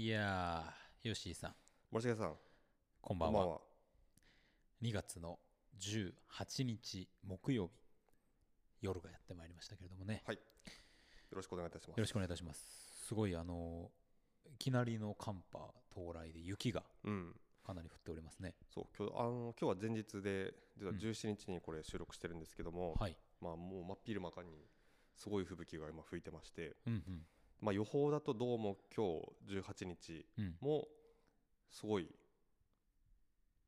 いやー、ヨッシーさん、森重さん、こんばんは。こんばんは。2月の18日木曜日、夜がやってまいりましたけれどもね、はい。よろしくお願いいたします。よろしくお願いいたします。すごい、あのいきなりの寒波到来で雪がうん。かなり降っておりますね。そう、今日、あの、今日は前日で、実はうん17日にこれ収録してるんですけども。はい。まあ、もう真っ昼間かに。すごい吹雪が今吹いてまして。うんうん。まあ、予報だと、どうも今日18日うん、も。すごい。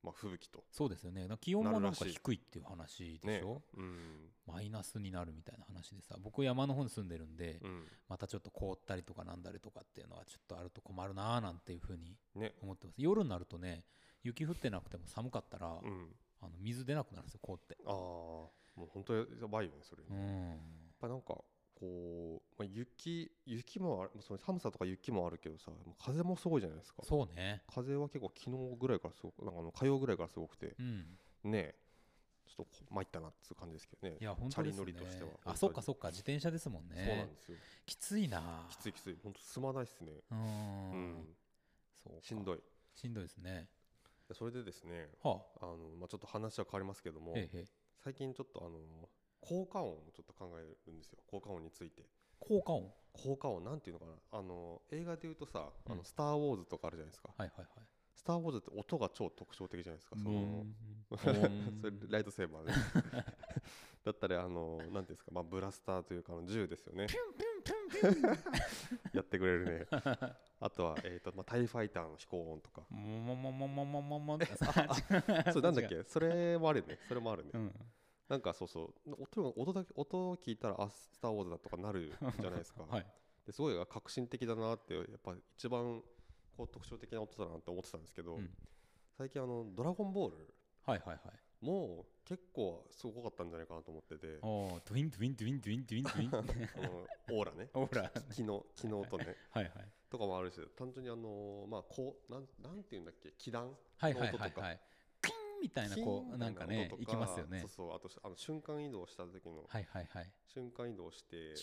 まあ、吹雪と。そうですよね。なんか気温もなんか低いっていう話でしょ、うん。マイナスになるみたいな話でさ、僕山の方に住んでるんで、うん。またちょっと凍ったりとかなんだりとかっていうのはちょっとあると困るなーなんていうふうにね。思ってます夜になるとね雪降ってなくても寒かったら、うん。あの水出なくなるんですよ凍ってああ。もう本当やばいよね、それ。うやっんぱなんか。こう、まあ、雪、雪もある、その寒さとか雪もあるけどさ、風もすごいじゃないですか。そうね。風は結構昨日ぐらいからすごくなんかあの火曜ぐらいからすごくてうん。ねえちょっとこ参ったなっていう感じですけどねいや本当ですね。チャリ乗りとしては。あそっかそっか自転車ですもんね。そうなんですよ。きついな。きついきつい。本当進まないっすね。うーん。うん。そうか。しんどい。しんどいですね。でそれでですねはあ。の、まあ、ちょっと話は変わりますけどもあへいへい。最近ちょっとあの効果音をちょっと考えるんですよ。効果音について。効果音？効果音。なんていうのかな。あの映画で言うとさ「あうん。のスター・ウォーズ」とかあるじゃないですか。はいはいはい「スター・ウォーズ」って音が超特徴的じゃないですか。そのうん。それライトセーバーで。だったりあのなんていうんですか、まあ、ブラスターというかあの銃ですよね。やってくれるね。あとは、えーとまあ、タイファイターの飛行音とか。ももももももももって それなんだっけ？それもあるね。それもあるね、うんなんかそうそう。音が音だけ音を聞いたらあスター・ウォーズだとかなるじゃないですか、はい。ですごい革新的だなってやっぱ一番こう特徴的な音だなって思ってたんですけど、うん。最近あの「ドラゴンボールはいはいはい」も結構すごかったんじゃないかなと思ってて。おードゥインドゥインドゥインドゥインドゥインドゥイン。オーラね。ほら機能機能とね。はいはい。とかもあるし単純にあのまあこうなんなんていうんだっけ？気弾はいはいの音とかはい。はいピンみたいなこうないんかねいきますよね。そうそうあとあの瞬間移動した時のはいはいはい。瞬間移動して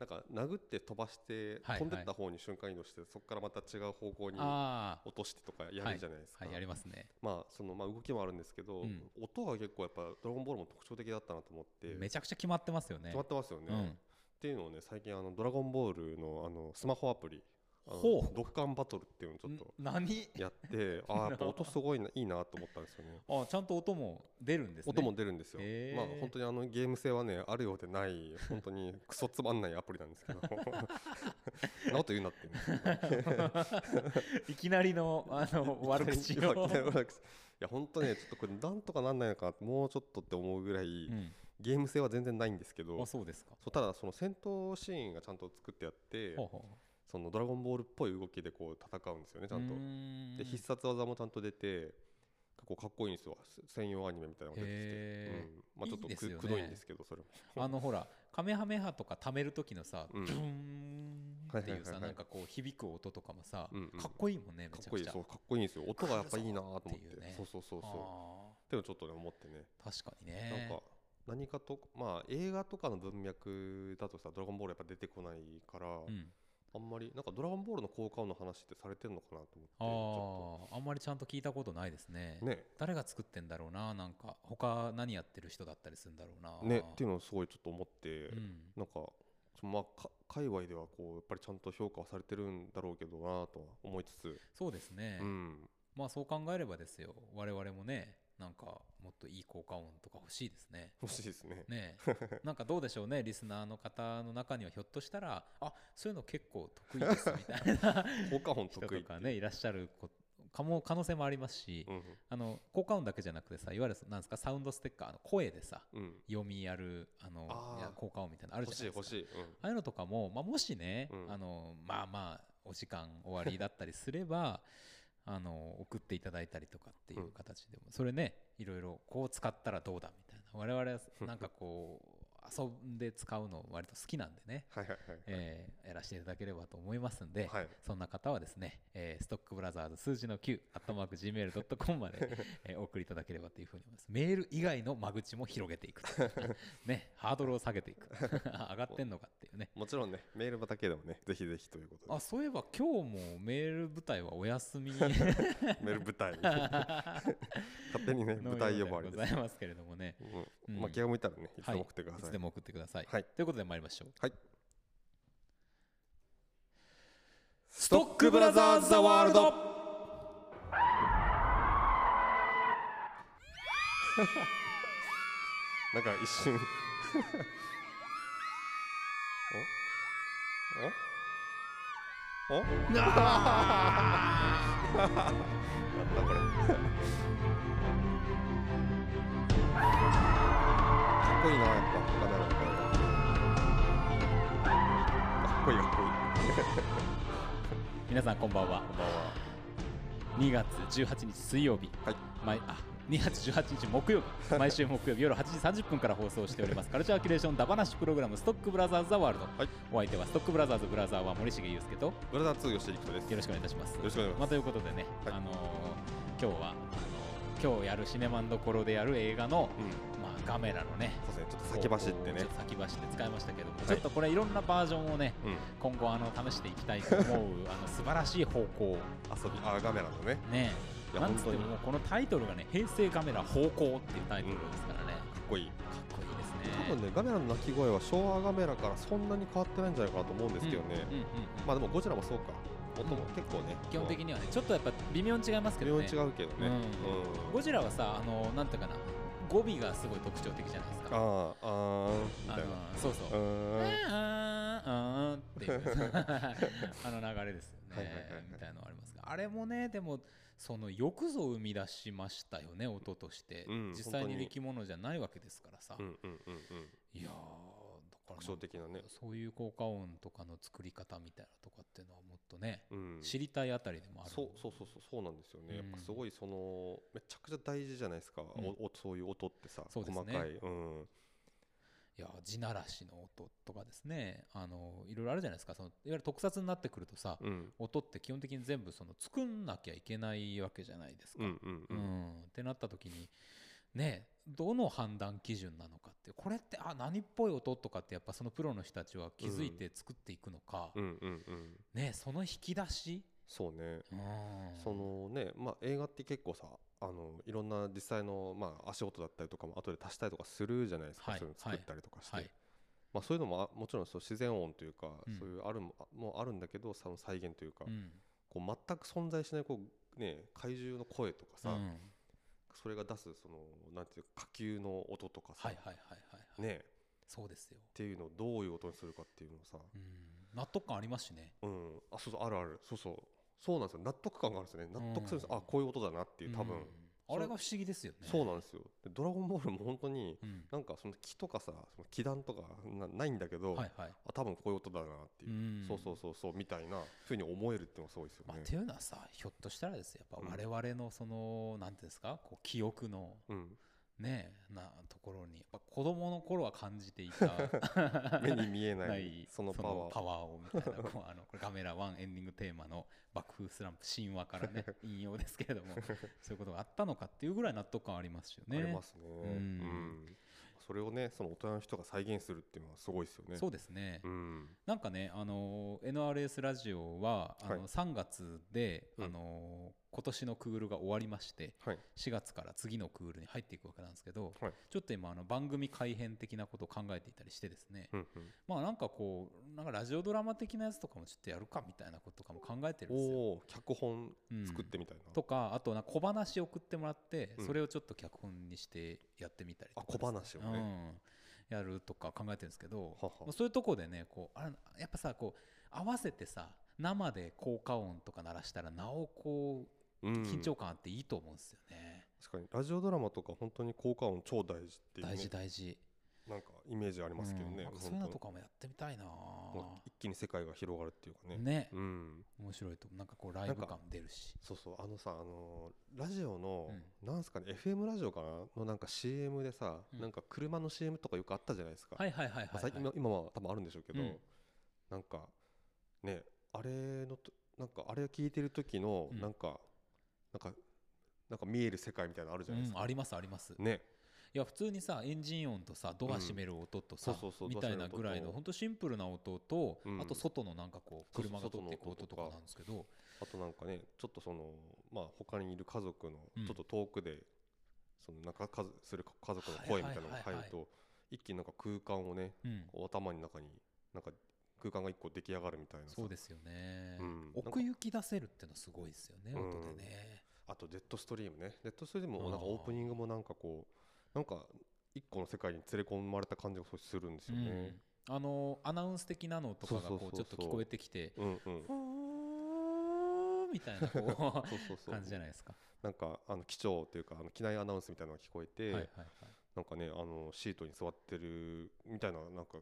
なんか殴って飛ばしてはい飛んでった方に瞬間移動してそこからまた違う方向にあ落としてとかやるじゃないですか。あはいやりますね。まあそのまあ動きもあるんですけどうん。音が結構やっぱドラゴンボールも特徴的だったなと思って。めちゃくちゃ決まってますよね。決まってますよね。うん。っていうのをね最近あのドラゴンボールのあのスマホアプリほう。ドッカンバトルっていうのをちょっとん？何？やって あーやっぱ音すごいないいなと思ったんですよね。あちゃんと音も出るんですね。音も出るんですよ、へー。まあ本当にあのゲーム性はねあるようでない本当にクソつまんないアプリなんですけど。なこと言うなってね。いきなりのあの悪口を。いや本当ねちょっとこれなんとかなんないのかなもうちょっとって思うぐらい、うん。ゲーム性は全然ないんですけどあそうですか。そうただその戦闘シーンがちゃんと作ってあってほうほそのドラゴンボールっぽい動きでこう戦うんですよねちゃんと。で必殺技もちゃんと出て結構かっこいいんですよ。せ専用アニメみたいなのが出てきて、うん。まあ、ちょっといいね。くくどいんですけどそれも。あのほらカメハメハとか貯める時のさ、うん。ドゥーンっていうさはいはいなんかこう響く音とかもさ、うんうん。かっこいいもんねめかっちゃくちゃ。こいいそうかっこいいんですよ。音がやっぱいいなと思って。ね。そうそうそうそう。あでもちょっとね思ってね。ー確かになねんか何かとまあ映画とかの文脈だとさ「ドラゴンボール」やっぱ出てこないから、うん、あんまりなんか「ドラゴンボール」の効果音の話ってされてるのかなと思ってあああんまりちゃんと聞いたことないですね。ね。誰が作ってんだろうななんか。他何やってる人だったりするんだろうな。ねっていうのをすごいちょっと思って、うん。なんかまあか界隈ではこうやっぱりちゃんと評価はされてるんだろうけどなとは思いつつ、そうですね、うん。まあそう考えればですよ。我々もねなんかもっといい効果音とか欲しいですね。欲しいですね。ねえ。なんかどうでしょうねリスナーの方の中にはひょっとしたらあそういうの結構得意ですみたいな 効果音人得意とかねいらっしゃるこかも可能性もありますし、うんあの効果音だけじゃなくてさいわゆるなんですかサウンドステッカーの声でさうん。読みやるあの効果音みたいなのある欲じゃないですか。しい欲しい、うん。ああいうのとかも、まあ、もしね、うん。あのまあまあお時間終わりだったりすればあの送っていただいたりとかっていう形でも、それねいろいろこう使ったらどうだみたいな。我々はなんかこう遊んで使うの割と好きなんでね、えーやらせていただければと思いますんで、はいそんな方はですね、えーストックブラザーズ数字の9、アットマーク Gmail.com まで、えーお送りいただければというふうに思います。メール以外の間口も広げていくと。ね、ハードルを下げていく。上がってんのかっていうね。もちろんねメールだけでもねぜひぜひということであ、そういえば今日もメール舞台はお休みメール舞台勝手にねの舞台呼ばわりですございますけれどもね。うんうんまあ気が向いたらねいつも送ってくださいでも送ってください。はい。ということで参りましょう。はい。ストックブラザーズ・ザ・ワールド。なんか一瞬。お？お？お？なんだこれかっこいいなやっぱ。カメラの声かっこいいかっこいい。皆さんこんばんは。こんばんは。2月18日水曜日、はい。毎あ2月18日木曜日毎週木曜日夜8時30分から放送しております。カルチャーキュレーションダバナシプログラムストックブラザーズ・ザ・ワールド、はい。お相手はストックブラザーズ・ブラザーは森重裕介と。よブラザー2吉井陸斗です。ろしくお願いいたします。よろしくお願いします。まあ、ということでね、はい。あのー今日はあのー今日やるシネマンどころでやる映画の、うん。まあ、ガメラのねそうですね。ちょっと先走ってね。ちょっと先走って使いましたけども、い。ちょっとこれいろんなバージョンをねうん。今後あの試していきたいと思うあの素晴らしい方向遊びあガメラのね。ねいやなんつってもこのタイトルがね平成ガメラ方向っていうタイトルですからね、かっこいい。かっこいいですね。多分ねガメラの鳴き声は昭和ガメラからそんなに変わってないんじゃないかなと思うんですけどね、うんうんうんまあでもゴジラもそうか。音も結構ね。基本的にはねちょっとやっぱ微妙に違いますけ微妙どねに違うけどね、ゴジラはさあのなんていうかな。語尾がすごい特徴的じゃないですか。あーあーみあたいな。のそうそう。うーん。あーあーっていう。あの流れですよね。はいはいはいはい。みたいなのありますが。あれもねでもそのよくぞ生み出しましたよね音として、うん実際にに。力物じゃないわけですからさ、うんうんうんうん。いやーだから的なね。そういう効果音とかの作り方みたいなとかっていうのはもっとね、うん。知りたいあたりでもある。そうそうそうそうそうなんですよね、やっぱうんすごいそのめちゃくちゃ大事じゃないですか、ん。おおそういう音ってさ、ね。細かい、うん、いや地ならしの音とかですね。あのいろいろあるじゃないですか。そのいわゆる特撮になってくるとさ、うん。音って基本的に全部その作んなきゃいけないわけじゃないですか。うんうんううんん。ってなった時にねどの判断基準なのかってこれってあ何っぽい音とかってやっぱそのプロの人たちは気づいて作っていくのか、うんうんうん。ねその引き出し、そうね。うん。そのね、まあ、映画って結構さあのいろんな実際の、まあ、足音だったりとかも後で足したりとかするじゃないですか、はいそういうの作ったりとかして、はいまあ、そういうのもあもちろんそう自然音というか、うん。そういうあるももあるんだけどその再現というか、うん。こう全く存在しないこう、ね、怪獣の声とかさ、うん。それが出すそのなんていうか火球の音とかさ、はいはいはいはいはい、ね、っそうですよ、ていうのをどういう音にするかっていうのをさ、うん、納得感ありますしね。うん、あそうそうあるある。そうそうそうなんですよ。納得感があるんですよね。納得するんです、うん。あこういう音だなっていう多分、うん。あれが不思議ですよね。そうなんですよ。でドラゴンボールも本当にうん。なんかその木とかさその木段とかなないんだけど、はいはい。あ多分こういう音だなっていう、うん。そうそうそうそうみたいなふうに思えるっていうのがすごいですよまあ、ねっていうのはさひょっとしたらですよ。やっぱ我々のその、なんていうんですか？こう記憶のうん、ねなところにやっぱ子供の頃は感じていた 目に見えないそのパワーを。みたいなあのこれガメラ1エンディングテーマの爆風スランプ神話からね 引用ですけれどもそういうことがあったのかっていうぐらい納得感ありますよね。ありますね、うん。それをねその大人の人が再現するっていうのはすごいですよね。そうですね、うん。なんかね、あの NRS ラジオはあの、はい。3月で、うん。あの今年のクールが終わりましてはい。4月から次のクールに入っていくわけなんですけど、はい。ちょっと今あの番組改編的なことを考えていたりしてですね、うんうん。まあなんかこうなんかラジオドラマ的なやつとかもちょっとやるかみたいなこととかも考えてるんですよ。脚本うん作ってみたいな、とかあとなんか小話送ってもらって、うん。それをちょっと脚本にしてやってみたりとかね、あ小話をね。うん、やるとか考えてるんですけどはは。まあそういうとこでねこうあれやっぱさこう合わせてさ生で効果音とか鳴らしたらなおこううん緊張感あっていいと思うんですよね、確かにラジオドラマとか本当に効果音超大事っていうね。大事大事。なんかイメージありますけどね、うん。そういうのとかかもやってみたいな。一気に世界が広がるっていうかね。ね。うん。面白いとなんかこうライブ感出るし。そうそうあのさあのーラジオの、うなんすかね FM ラジオかなのなんか CM でさ、うん。なんか車の CM とかよくあったじゃないですか、はいはいはいはい、まあ最近はい今今は多分あるんでしょうけど、うん。なんかねあれのとなんかあれを聞いてる時のうん。なんか、なんかなんか見える世界みたいなのあるじゃないですか、うん、ありますあります。ね。いや普通にさエンジン音とさドア閉める音とさ、そうそうそうみたいなぐらいのドア閉める音とほんとシンプルな音と、うん。あと外のなんかこう車が通っていく音とかなんですけど。あとなんかねちょっとそのまあ他にいる家族のうん。ちょっと遠くで、そのなんかする家族の声みたいなのが入ると一気になんか空間をね頭の中になんか空間が一個出来上がるみたいなさ。そうですよね、うん。奥行き出せるってのはすごいですよねうん。音でね、あとジェットストリームねジェットストリームもなんかオープニングもなんかこうなんか一個の世界に連れ込まれた感じがするんですよね。うんあのアナウンス的なのとかがこうちょっと聞こえてきてうんうん。みたいな感じじゃないですか。なんかあの機長というかあの機内アナウンスみたいなのが聞こえて、はいはいはい。なんかねあのシートに座ってるみたいななんか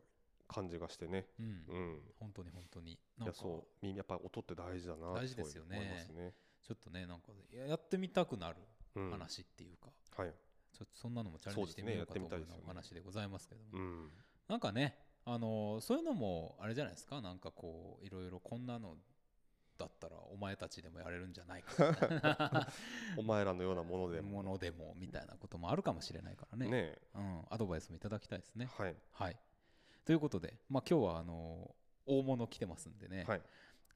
感じがしてね。うんう。ん。本当に本当に。いやそう耳やっぱ音って大事だな大事ですよねね。ちょっとねなんかややってみたくなるうん、話っていうか、はい。ちょっとそんなのもチャレンジしてみようかと思うよう話でございますけども、うん。なんかねあのそういうのもあれじゃないですか？なんかこういろいろこんなのだったらお前たちでもやれるんじゃないか お前らのようなものでもものでもみたいなこともあるかもしれないからねねうん、アドバイスもいただきたいですね。はいはい、ということで、まあ、今日はあの大物来てますんでね、はい。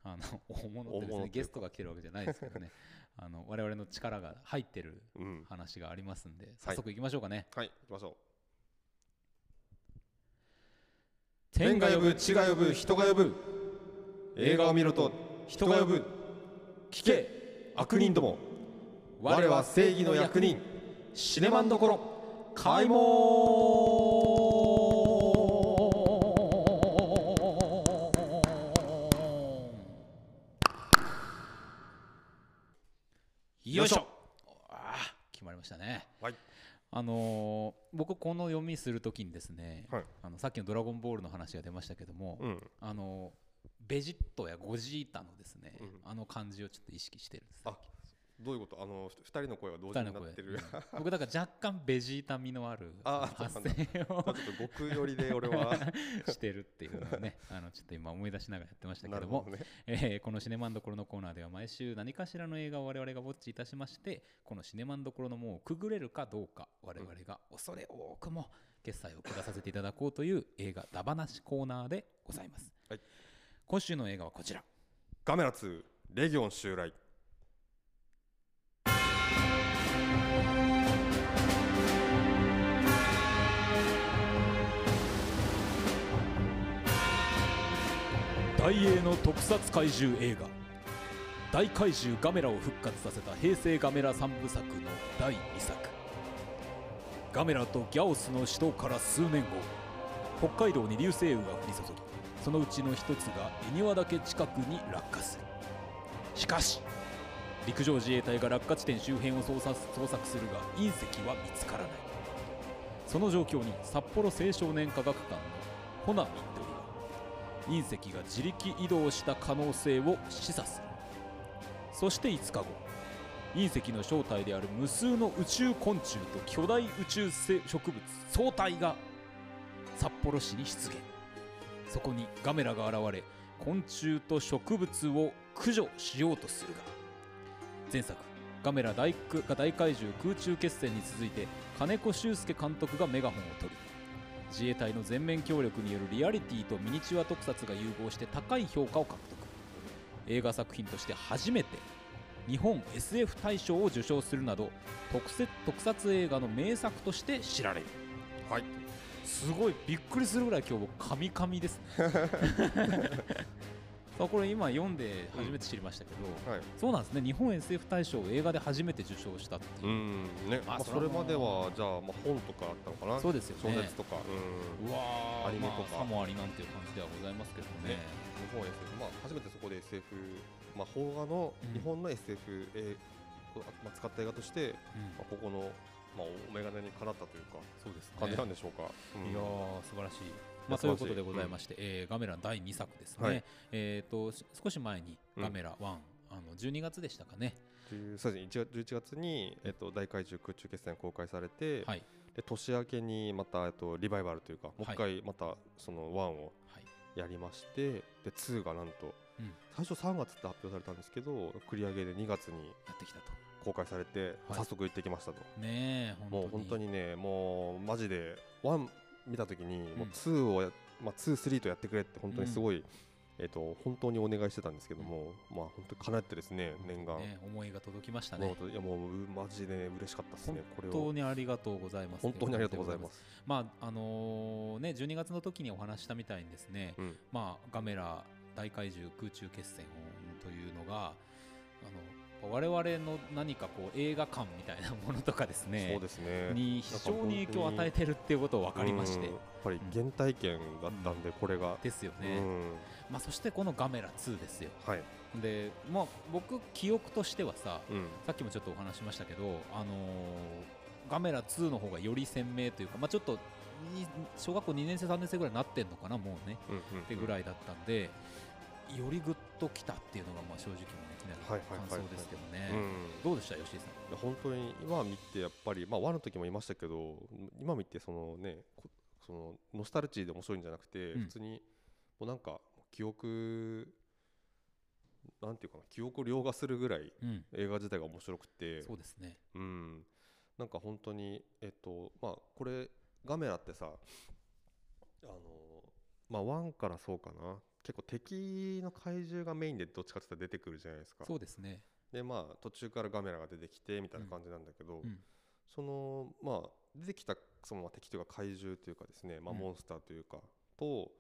あの 大物ってですねゲストが来てるわけじゃないですけどね。あの我々の力が入ってるうん。話がありますんで早速行きましょうかね。はい行きましょう。天天が呼ぶ地が呼ぶ人が呼ぶ。映画を見ろと人が呼ぶ。聞け悪人ども。我は正義の役人。シネマンどころ。開門あのー僕この読みするときにですね、はい。あのさっきの「ドラゴンボール」の話が出ましたけども、うん。あのベジットやゴジータのですね、うん。あの感じをちょっと意識してるんです。あどういうこと？あのふ二人の声が同時になってる。うん僕だから若干ベジータ味のある あ発声ちょをっと極寄りで俺は。してるっていうのをね あのちょっと今思い出しながらやってましたけどもどね。えーこのシネマンどころのコーナーでは毎週何かしらの映画を我々がウォッチいたしましてこのシネマンどころの門をくぐれるかどうか我々が恐れ多くも決済を下させていただこうという映画ダバなしコーナーでございます、はい。今週の映画はこちら。ガメラ2レギオン襲来大英の特撮怪獣映画。大怪獣ガメラを復活させた平成ガメラ三部作の第2作。ガメラとギャオスの死闘から数年後北海道に流星雨が降り注ぎそのうちの一つが恵庭岳近くに落下する。しかし陸上自衛隊が落下地点周辺を捜査捜索するが隕石は見つからない。その状況に札幌青少年科学館のホナミッドリは隕石が自力移動した可能性を示唆する。そして5日後隕石の正体である無数の宇宙昆虫と巨大宇宙植物総体が札幌市に出現。そこにガメラが現れ昆虫と植物を駆除しようとするが前作ガメラ大大怪獣空中決戦に続いて金子修介監督がメガホンを取り自衛隊の全面協力によるリアリティとミニチュア特撮が融合して高い評価を獲得。映画作品として初めて日本 SF 大賞を受賞するなど特撮特撮映画の名作として知られる。はい。すごい。びっくりするぐらい今日僕カミカミですね。さ あこれ今読んで初めて知りましたけど、はい。そうなんですね。日本 SF 大賞を映画で初めて受賞したっていう。う、ん。ね。まあまあそれまではじゃあまあ本とかあったのかな。そうですよね。小説とかうん。うわー。アニメとか。まあ、さもありなんていう感じではございますけどね。ね日本 SF まあ初めてそこで SF まあ邦画のうん。日本の SF うまあ使った映画としてうん。まあここのまあお眼鏡にかなったというかそうですね。感じなんでしょうか、うん。いやー素晴らしい。まあ、素晴らしいということでございまして、えーガメラ第2作ですね、はい。えー、とし少し前にうん。ガメラ1、あの12月でしたかね、10そうですね。1月11月に、えっと、大怪獣空中決戦公開されて、はい。で年明けにまた、えっと、リバイバルというかもう一回またその1をはい。やりましてで2がなんと、うん。最初3月って発表されたんですけど繰り上げで2月にやってきたと。公開されて、はい。早速行ってきましたと。ねえ、もう本当にねもうマジで1見た時にもううん2をや、まあ、23とやってくれって本当にすごい、えっと本当にお願いしてたんですけども、まあ本当に叶ってですね念願、ね、思いが届きましたもね。ういやもうマジで嬉しかったですね本当にありがとうございます。本当にありがとうございます。まああのね、12月の時にお話ししたみたいにですね、うんまあ、ガメラ大怪獣空中決戦というのがあの我々の何かこう映画館みたいなものとかですねそうですね。に非常に影響を与えてるっていうことを分かりまして。うんやっぱり原体験だったんで、これが、ですよね、うん。まあ、そしてこのガメラ2ですよ。はい、で、まあ、僕記憶としてはさうん、さっきもちょっとお話ししましたけど、あのーガメラ2の方がより鮮明というか、まあ、ちょっとに小学校2年生3年生ぐらいになってんのかなもうね。ってぐらいだったんでよりグッときたっていうのがまあ正直な気にない感想ですけどね、うん、どうでした？吉井さん。いや本当に今見てやっぱりまあ和の時も言いましたけど今見てそのねこそのノスタルジーで面白いんじゃなくて、うん。普通にもうなんか記憶なんていうかな記憶を凌駕するぐらいうん。映画自体が面白くて。そうですね。うん。なんか本当にえっとまあこれガメラってさあのまあ1からそうかな結構敵の怪獣がメインでどっちかって言ったら出てくるじゃないですか。そうですね。でまあ途中からガメラが出てきてみたいな感じなんだけど、うん。そのまあ出てきたそのまあ敵というか怪獣というかですね、まあ、うん。モンスターというか、と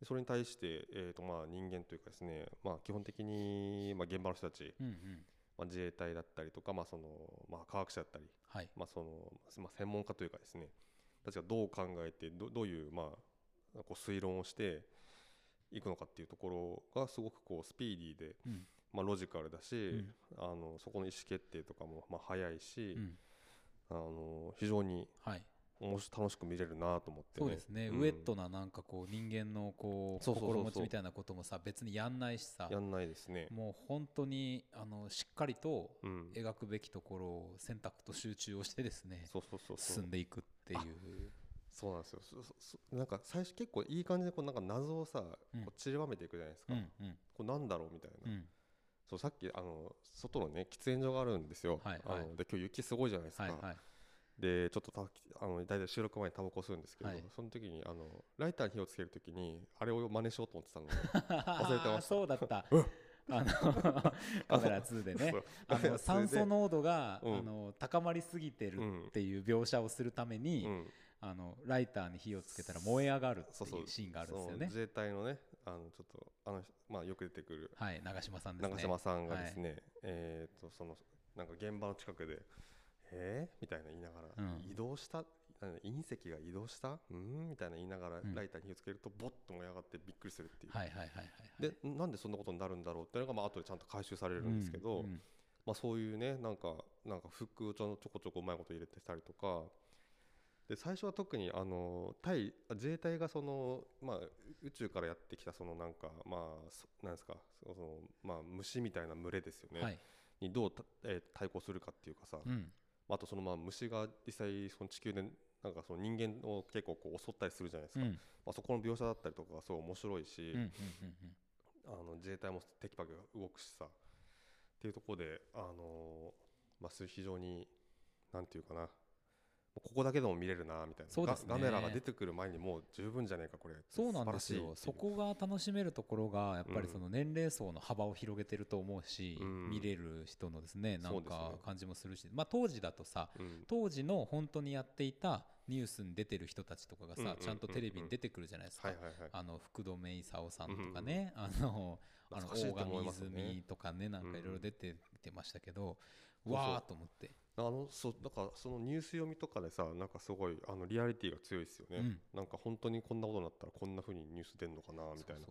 でそれに対して、えーとまあ、人間というかですね、まあ、基本的に、まあ、現場の人たち、うんうん。まあ、自衛隊だったりとか、まあそのまあ、科学者だったり、はい。まあそのまあ、専門家というかですねたちがどう考えてどどういう、まあ、こう推論をしていくのかっていうところがすごくこうスピーディーで、うん。まあ、ロジカルだし、ん。あのそこの意思決定とかもまあ早いし、うん。あの非常にはい。おもし楽しく見れるなと思って、ね、そうですね、ん。ウェットななんかこう人間のこう。心持ちみたいなこともさ別にやんないしさ。やんないですね、もう本当にあのしっかりとうん、描くべきところを選択と集中をしてですねそうそうそうそう。進んでいくっていうそうなんですよ。そそそなんか最初結構いい感じでこうなんか謎をさ、うん。こう散りばめていくじゃないですか、うんうん。これなんだろうみたいな、うん。そうさっきあの外のね喫煙所があるんですよ、はいあのはいで今日雪すごいじゃないですか、はいはい。でちょっとたあの大体収録前にタバコ吸うんですけど、はい。その時にあのライターに火をつける時にあれを真似しようと思ってたの。忘れてました。そうだった。あの カメラ2でね。あの酸素濃度が、うん。あの高まりすぎてるうんっていう描写をするために、うんあのライターに火をつけたら燃え上がるってそうそういう。シーンがあるんですよね。その自衛隊のねあのちょっとあの、まあ、よく出てくるはい長嶋さんですね。長嶋さんがですね、えー、とそのなんか現場の近くで「えー?」みたいな言いながら、うん。移動した隕石が移動した？うんみたいな言いながら、うん。ライターに火をつけるとボッと燃え上がってびっくりするっていう、はいはいはいはいでなんでそんなことになるんだろうっていうのがまあ後でちゃんと回収されるんですけど、うん。うん。まあ、そういうねなんかなんかフックをちょちょこちょこうまいこと入れてたりとかで最初は特にあの対自衛隊がその、まあ、宇宙からやってきたそのなんかまあそなんですかその、まあ、虫みたいな群れですよね、はい。にどうた、えー対抗するかっていうかさ、うん。あとそのまあ虫が実際その地球でなんかその人間を結構こう襲ったりするじゃないですか、うん。まあ、そこの描写だったりとかがすごい面白いし、うんうんうんあの自衛隊もテキパキ動くしさ。っていうところで、あのまあ、非常になんていうかなここだけでも見れるなみたいな。そうですね。ガガメラが出てくる前にもう十分じゃねえかこれ。そうなんですよ。そこが楽しめるところがやっぱりうん。その年齢層の幅を広げてると思うし、うん。見れる人のですねなんか感じもするし、まあ、当時だとさうん。当時の本当にやっていたニュースに出てる人たちとかがさ、うんうんうんうんちゃんとテレビに出てくるじゃないですか、はいはいはい。あの福留勲さんとかね、あのあの懐かしいと思い大神泉とかねなんかいろいろ出ててましたけど、わーと思ってあのそうだからそのニュース読みとかでさなんかすごいあのリアリティが強いですよね、うん。なんか本当にこんなことになったらこんな風にニュース出んのかなみたいな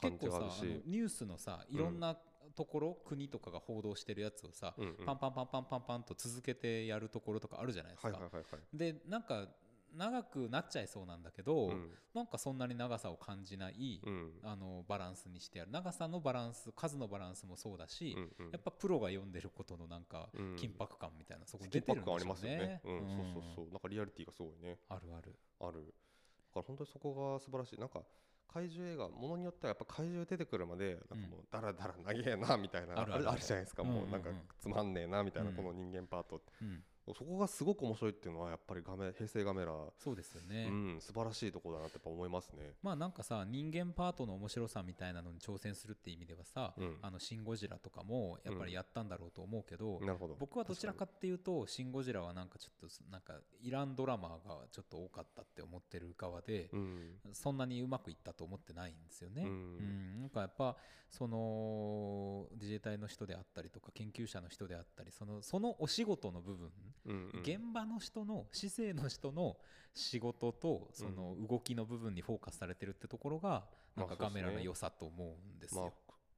感じがあるし。ニュースのさいろんなところ国とかが報道してるやつをさ、うんうん。パンパンパンパンパンパンと続けてやるところとかあるじゃないですか、はいはいはいはい。でなんか長くなっちゃいそうなんだけど、うん。なんかそんなに長さを感じない、うん。あのバランスにしてある。長さのバランス数のバランスもそうだし、うんうん。やっぱプロが読んでることのなんかうん。緊迫感みたいなそこに出てるんでしょう緊迫感ありますよね。ね。うんうん。そうそうそう。なんかリアリティがすごいね。あるある。ある。だから本当にそこが素晴らしい。なんか怪獣映画ものによってはやっぱ怪獣出てくるまでなんかもうダラダラ長えなみたいな、あるある。あるじゃないですか、うんうんうんもうなん。かつまんねえなみたいな、うん。この人間パート。うん、そこがすごく面白いっていうのはやっぱりガメ平成ガメラ、そうですよね。うん素晴らしいところだなってやっぱ思いますね。まあなんかさ人間パートの面白さみたいなのに挑戦するって意味ではさ、うん。あのシン・ゴジラとかもやっぱりやったんだろうと思うけど、なるほど。僕はどちらかっていうとシン・ゴジラはなんかちょっとなんかイランドラマーがちょっと多かったって思ってる側で、うん。そんなにうまくいったと思ってないんですよね。ううんん。なんかやっぱその自衛隊の人であったりとか研究者の人であったりそのそのお仕事の部分、うんうん。現場の人の市政の人の仕事とその動きの部分にフォーカスされてるってところがなんかガメラの良さと思うんですまあよ。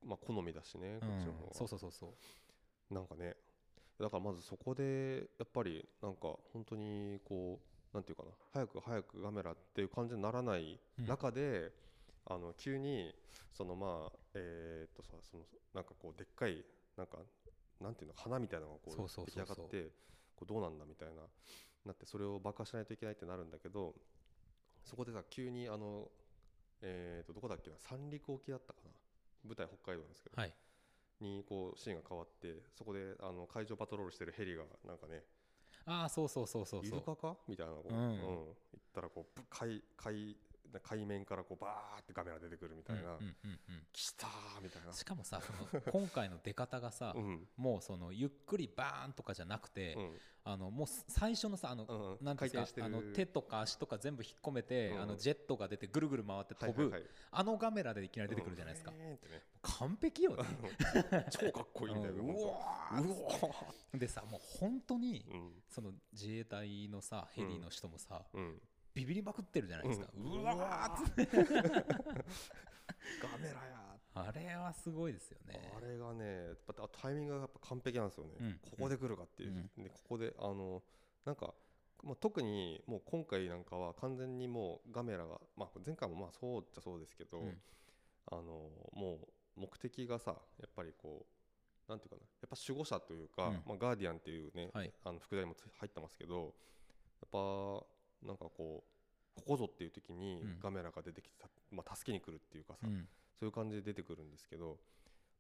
まあ好みだしね、うん。こっちの方がそうそうそうそう。なんかねだからまずそこでやっぱりなんか本当にこうなんていうかな早く早くガメラっていう感じにならないうん。中で、あの急にそのまあえーっとさそのなんかこうでっかいなんかなんていうの花みたいなのがこそう出来そうそう。上がってこうどうなんだみたいななってそれを爆破しないといけないってなるんだけどそこでさ急にあのえーっとどこだっけな三陸沖だったかな。舞台北海道なんですけど、はい。にこうシーンが変わってそこであの海上パトロールしてるヘリがなんかねああそうそうそうそうそう。イルカか？みたいなこう、ううん。ん行ったらこうぶ海海海面からこうバーってカメラ出てくるみたいな、うんうんうんうん。来たーみたいな。しかもさその今回の出方がさ、うん。もうそのゆっくりバーンとかじゃなくて、うん。あのもう最初のさあの、うんなんていうんですかあの手とか足とか全部引っ込めて、うんあのジェットが出てぐるぐる回って飛ぶ、はいはいはい。あのカメラでいきなり出てくるじゃないですか、ね。完璧よね。超かっこいいんだよ ねうわうわでさもう本当にうん。その自衛隊のさヘリの人もさ、うんビビりまくってるじゃないですか、ううんわーって。ガメラや。あれはすごいですよね。あれがねやっぱタイミングがやっぱ完璧なんですよね、うん。ここで来るかっていう、うん。でここであのなんか、まあ、特にもう今回なんかは完全にもうガメラが、まあ、前回もまあそうっちゃそうですけど、うん。あのもう目的がさやっぱりこうなんていうかなやっぱ守護者というか、うん。まあ、ガーディアンっていうね、はい。あの副題もつ入ってますけどやっぱなんかこうここぞっていう時にうん。ガメラが出てきて、まあ、助けに来るっていうかさ、うん。そういう感じで出てくるんですけど、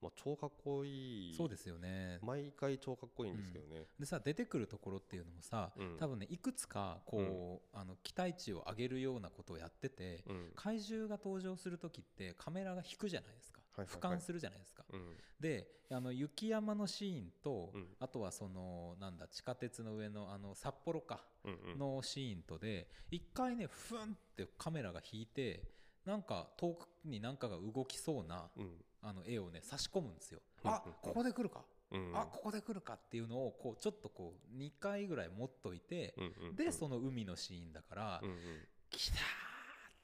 まあ、超かっこいいそうですよね。毎回超かっこいいんですけどね、でさ出てくるところっていうのもさ、うん。多分ねいくつかこう、あの期待値を上げるようなことをやってて、うん。怪獣が登場する時ってカメラが引くじゃないですか、俯瞰するじゃないですか、うん。であの雪山のシーンと、うん。あとはそのなんだ地下鉄の上のあの札幌かうんうん。のシーンとで一回ねふんってカメラが引いてなんか遠くに何かが動きそうなうん。あの絵をね差し込むんですよ、うんあここで来るか、うんあここで来るかっていうのをこうちょっとこう2回ぐらい持っといて、うんうん。でその海のシーンだから、うんうん。来たー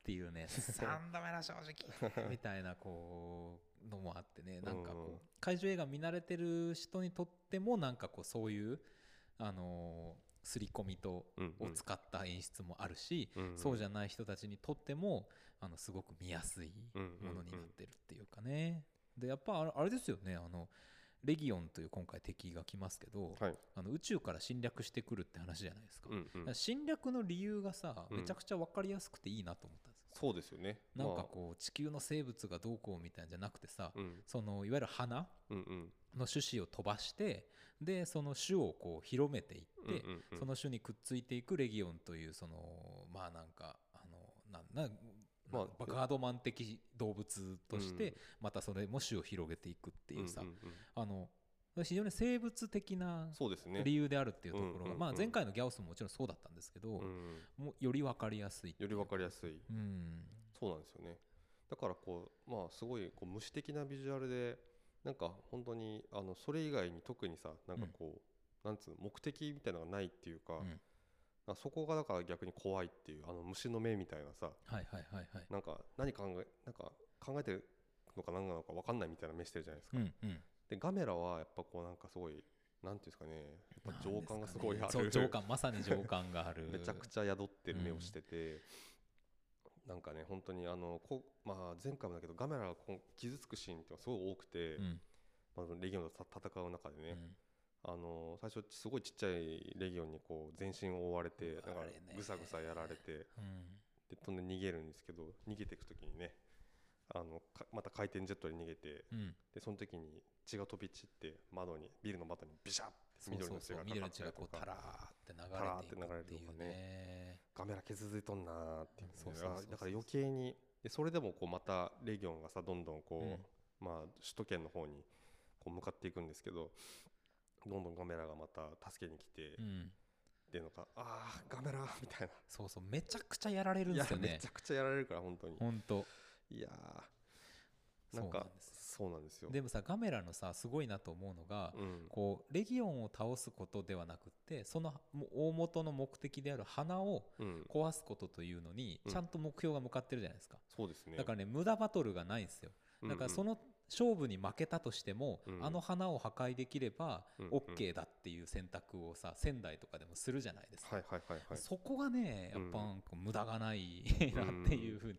っていうね 3度目の正直。みたいなこうのもあってね。なんかこう怪獣映画見慣れてる人にとってもなんかこうそういうあのー刷り込みとを使った演出もあるし、そうじゃない人たちにとってもあのすごく見やすいものになってるっていうかね。でやっぱあれですよね。あのレギオンという今回敵が来ますけど、はい。あの宇宙から侵略してくるって話じゃないですか。うんうん。侵略の理由がさ、うん。めちゃくちゃ分かりやすくていいなと思ったんですよ。そうですよね。なんかこう地球の生物がどうこうみたいなんじゃなくてさ、まあうん。そのいわゆる花の種子を飛ばしてでその種をこう広めていって、うんうんうんその種にくっついていくレギオンというそのまあなんかあのなんなまあ。ードマン的動物として、うん。またそれも種を広げていくっていうさ、んんん。あの非常に生物的な理由であるっていうところが、まあ、前回のギャオスももちろんそうだったんですけど、うん。もうより分かりやすいより分かりやすい。うん。そうなんですよね。だからこうまあすごいこう無視的なビジュアルでなんか本当にあのそれ以外に特にさなんかこう、なんつうの目的みたいなのがないっていうか,、うん。そこがだから逆に怖いっていうあの虫の目みたいなさはいはいはいはい。なんか何考えなんか考えてるのか何なのか分かんないみたいな目してるじゃないですか、うんうんでガメラはやっぱこうなんかすごいなんていうんですかねやっぱ情感がすごいある。そう情感まさに情感がある。めちゃくちゃ宿ってる目をしてて、なんかね本当にあのこ、まあ、前回もだけどガメラが傷つくシーンってすごい多くて、うんまあ、レギオンと戦う中でね、うん。あの最初すごいちっちゃいレギオンにこう全身を覆われてだからぐさぐさやられてうん。で飛んで逃げるんですけど逃げていく時にねあのかまた回転ジェットで逃げてうん。でその時に血が飛び散って窓にビルの窓にビシャッ緑の血がかかったりとか。こうタラーって流れていくっていう流れるとかね。ガメラ傷ついとんなーっていうね。だから余計にでそれでもこうまたレギオンがさどんどんこう、うん。まあ首都圏の方にこう向かっていくんですけどどんどんガメラがまた助けに来て、うん。っていうのがあーガメラみたいそうそうめちゃくちゃやられるんなですよね。めちゃくちゃやられるから本当に。ほんといやー。なんかそうなんですよ。でもさガメラのさすごいなと思うのが、うん。こうレギオンを倒すことではなくってそのも大元の目的である花をうん。壊すことというのにうん。ちゃんと目標が向かってるじゃないですか、そうですね。だからね無駄バトルがないんですよ。だからそのの勝負に負けたとしても、うん。あの花を破壊できればうん OK だっていう選択をさ仙台とかでもするじゃないですか、そこがねやっぱ無駄がない なっていうふうに、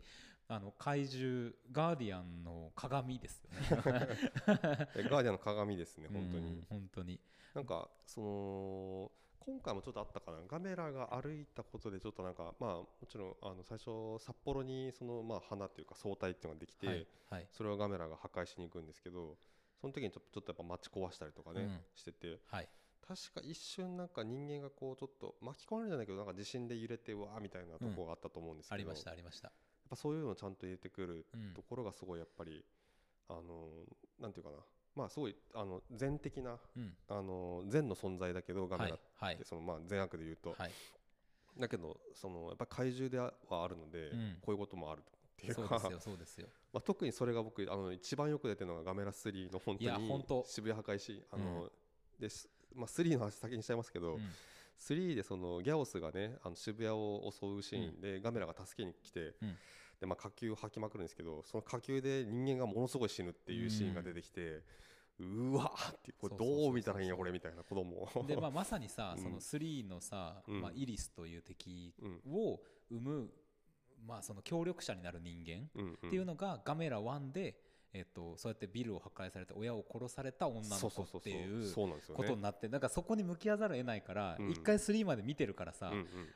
あの怪獣ガーディアンの鏡ですよね。えガーディアンの鏡ですね本当うんに本当に。なんかその今回もちょっとあったかな？ガメラが歩いたことでちょっとなんかまあもちろんあの最初札幌にそのまあ花っていうか総体っていうのができて、はいはい。それをガメラが破壊しに行くんですけどその時にちょっとちょっとやっぱ街壊したりとかね、うん。してて。はい。確か一瞬なんか人間がこうちょっと巻き込まれるんじゃないけどなんか地震で揺れてうわーみたいなとこがあったと思うんですけど、ありましやたありました。っぱそういうのをちゃんと入れてくるうん。ところがすごいやっぱりあのなんていうかな。まあすごいあの善的なうん。あの善の存在だけどガメラっはいはい。てそのまあ善悪で言うと、はい。だけどそのやっぱ怪獣ではあるので、うん。こういうこともあるっていうそうかですよそうですよ。まあ、特にそれが僕あの一番よく出てるのがガメラ3の本当に本当。渋谷破壊シーンあの、ですまあ、3の話先にしちゃいますけど、うん3でそのギャオスがねあの渋谷を襲うシーンで、ガメラが助けに来て、うん。でまあ、火球を吐きまくるんですけどその火球で人間がものすごい死ぬっていうシーンが出てきて、うわーってこれどう見たらいいんやこれみたいな子供を。で、まあ、まさにさ、うん。その3のさ、うん。まあ、イリスという敵うん。を生む、まあ、その協力者になる人間っていうのがガメラ1で、えっと、そうやってビルを破壊されて親を殺された女の子っていうことになってだからそこに向き合わざるを得ないからうん。一、回3まで見てるからさ、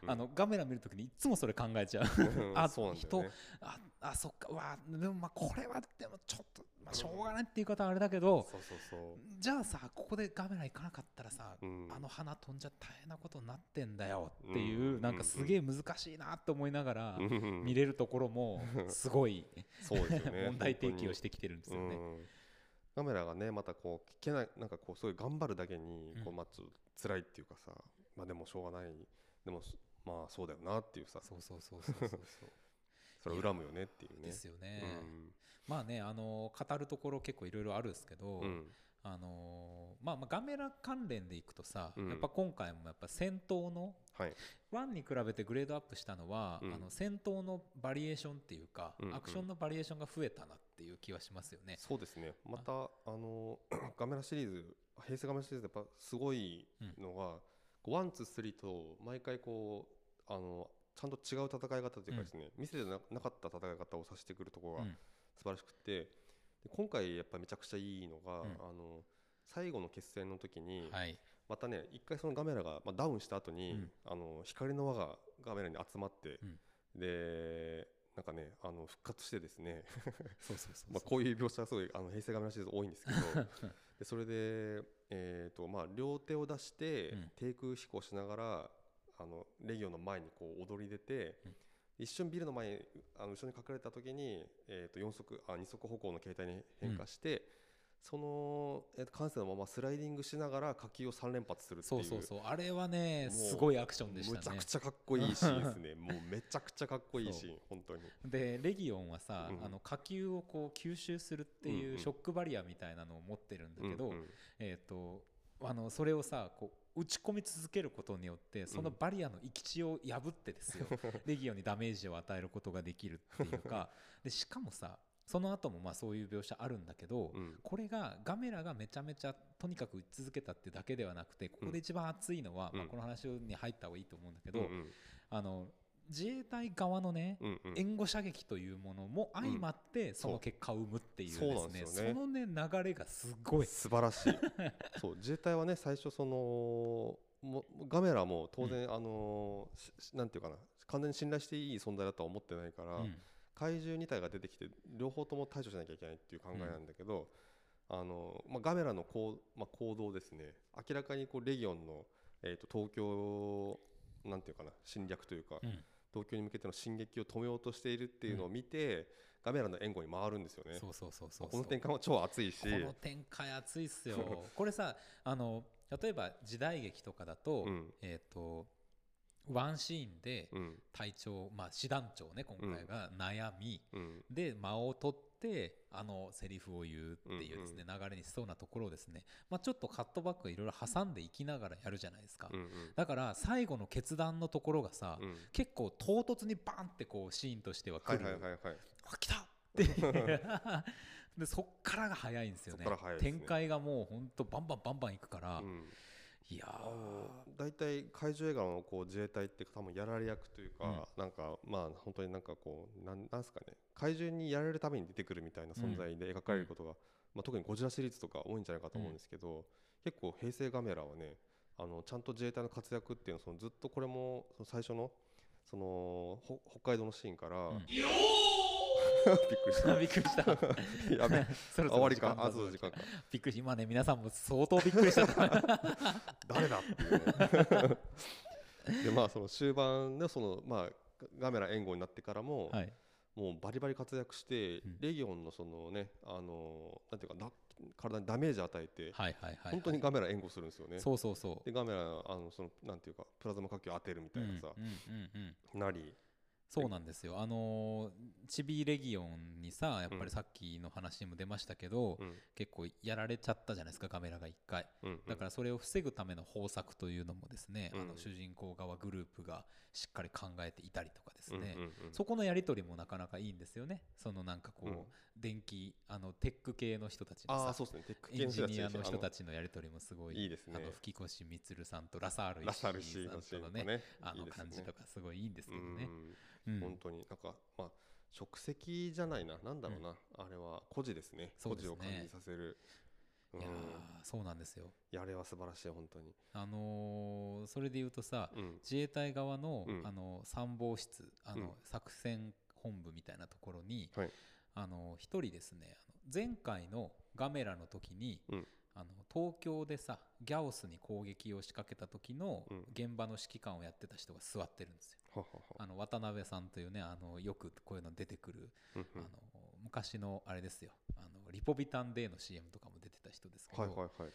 あのガメラ見るときにいつもそれ考えちゃう。うん あそうなんだよね。ああそっか。うわでもまあこれはでもちょっと、まあ、しょうがないっていう方はあれだけど、そうそうそう。じゃあさここでガメラ行かなかったらさ、うん。あの花飛んじゃ大変なことになってんだよっていう、うん。なんかすげえ難しいなと思いながら見れるところもすごい そうですよね 問題提起を本してきてるんですよね。うん。カメラがねまたこう聞けないなんかこうすごい頑張るだけにこううんまあちょっと辛いっていうかさまあでもしょうがない。でもまあそうだよなっていうさ。そうそうそうそうそうそう それを恨むよねっていうね。ですよね。うん。まあねあの語るところ結構いろいろあるんですけど、うん。あのまあ、まあガメラ関連でいくとさ、うん。やっぱ今回もやっぱ戦闘のはい。1に比べてグレードアップしたのは、うん。あの戦闘のバリエーションっていうか、うんうん。アクションのバリエーションが増えたなっていう気はしますよね。そうですね。またあの ガメラシリーズ平成ガメラシリーズやっぱすごいのが、 one two three と毎回こうあのちゃんと違う戦い方というかですね、見せてななかった戦い方をさせてくるところがうん。素晴らしくて、で今回やっぱめちゃくちゃいいのが、うん。あの最後の決戦の時に、はい、またね一回そのガメラが、まあ、ダウンした後に、うん。あの光の輪がガメラに集まって、うん。でなんかねあの復活してですね。そうそうそう まあこういう描写がすごいあの平成ガメラシリーズ多いんですけど。でそれで、えーとまあ、両手を出して、うん。低空飛行しながらあのレギオンの前にこう踊り出て、うん。一瞬ビルの前にあの後ろに隠れた時に、えー、と四足あ二足歩行の形態に変化して、その、えー、と感性のままスライディングしながら火球を3連発するっていう。そうそうそう。あれはねすごいアクションでしたね。むちゃく。ちゃかっこいいシーンですね。もうめちゃくちゃかっこいいシーン本当に。でレギオンはさ、うん。あの火球をこう吸収するってうんいううん。ショックバリアみたいなのを持ってるんだけど、うんうん。えー、とあのそれをさこう打ち込み続けることによってそのバリアの行き地を破ってですよ、レギオンにダメージを与えることができるっていうか。でしかもさその後もまあそういう描写あるんだけど、うん。これがガメラがめちゃめちゃとにかく打ち続けたってだけではなくてここで一番熱いのは、うん。まあ、この話に入った方がいいと思うんだけど、うんうん。あの自衛隊側のね、うんうん。援護射撃というものも相まってその結果を生むっていうですそうなんねですよね。そのね流れがすごい。素晴らしい。そう自衛隊はね最初そのもガメラも当然、あのししなんていうかな完全に信頼していい存在だとは思ってないから、うん。怪獣2体が出てきて両方とも対処しなきゃいけないっていう考えなんだけど、あのまあ、ガメラの行,、まあ、行動ですね。明らかにこうレギオンの、えー、と東京なんていうかな侵略というか、うん。東京に向けての進撃を止めようとしているっていうのを見て、ガメラの援護に回るんですよね。そうそうそうそうこの転換は超熱いし。この展開熱いっすよ。これさあの例えば時代劇とかだと,、うん。えっ、とワンシーンでうん。隊長、まあ、師団長ね今回が悩み、うん。で間を取ってあのセリフを言うっていうですね、流れにしそうなところをですね、まあ、ちょっとカットバックいろいろ挟んでいきながらやるじゃないですか、うんだから最後の決断のところがさ、結構唐突にバンってこうシーンとしては来る、はいはいはいはい。あ来た！でそっからが早いんですよね。ね。展開がもうほんとバンバンバンバンいくから、うんいや大体怪獣映画のこう自衛隊って多分やられ役というか、なんかまあ本当になんかこうなんなんすかね。怪獣にやられるために出てくるみたいな存在で描かれることが、まあ、特にゴジラシリーズとか多いんじゃないかと思うんですけど、結構平成ガメラはねあのちゃんと自衛隊の活躍っていうのをそのずっとこれもその最初のそのほ北海道のシーンから、んびっくりしーびっくりした。た やべ そろそろ終わりか？あそう時間か。びっくりし今ね皆さんも相当びっくりした誰だっていう。ねでまあその終盤でそのまあガメラ援護になってからも、はい。もうバリバリ活躍して、うん。レギオンのそのねあのなんていうかな体にダメージ与えて、はいはいはい本当にガメラ援護するんですよね。そうそうそう。でガメラあのそのなんていうかプラズマ火球当てるみたいなさ、うんうんうんうん。なりそうなんですよ。あのーチビレギオンにさやっぱうん。りさっきの話にも出ましたけど、うん。結構やられちゃったじゃないですかカメラが1回。うんうん。だからそれを防ぐための方策というのもですね、うん。あの主人公側グループがしっかり考えていたりとかですね、うんうんうん。そこのやり取りもなかなかいいんですよね。そのなんかこう、うん。電気あのテック系の人たちのさね。エンジニアの人たちちのやり取りもすごいいいですね。あの吹越充さんとラサール石井さんとのねね。あの感じとかすごいいいんですけどね。ううん。ん本当に。なんかまあ職責じゃないな。なんだろうな、あれは孤児ですね。孤児を感じさせる。うんいやーそうなんですよ。いやあれは素晴らしい本当に。あのーそれで言うとさ、うん。自衛隊側の、うん。あの参謀室あの、うん。作戦本部みたいなところに、はい。あの一人ですねあの前回のガメラの時に、うんあの東京でさギャオスに攻撃を仕掛けた時のうん。現場の指揮官をやってた人が座ってるんですよ。ははは。あの渡辺さんというねあのよくこういうの出てくる、うんうん。あの昔のあれですよ。あのリポビタンデーの CM とかも出てた人ですけど、はいはいはい。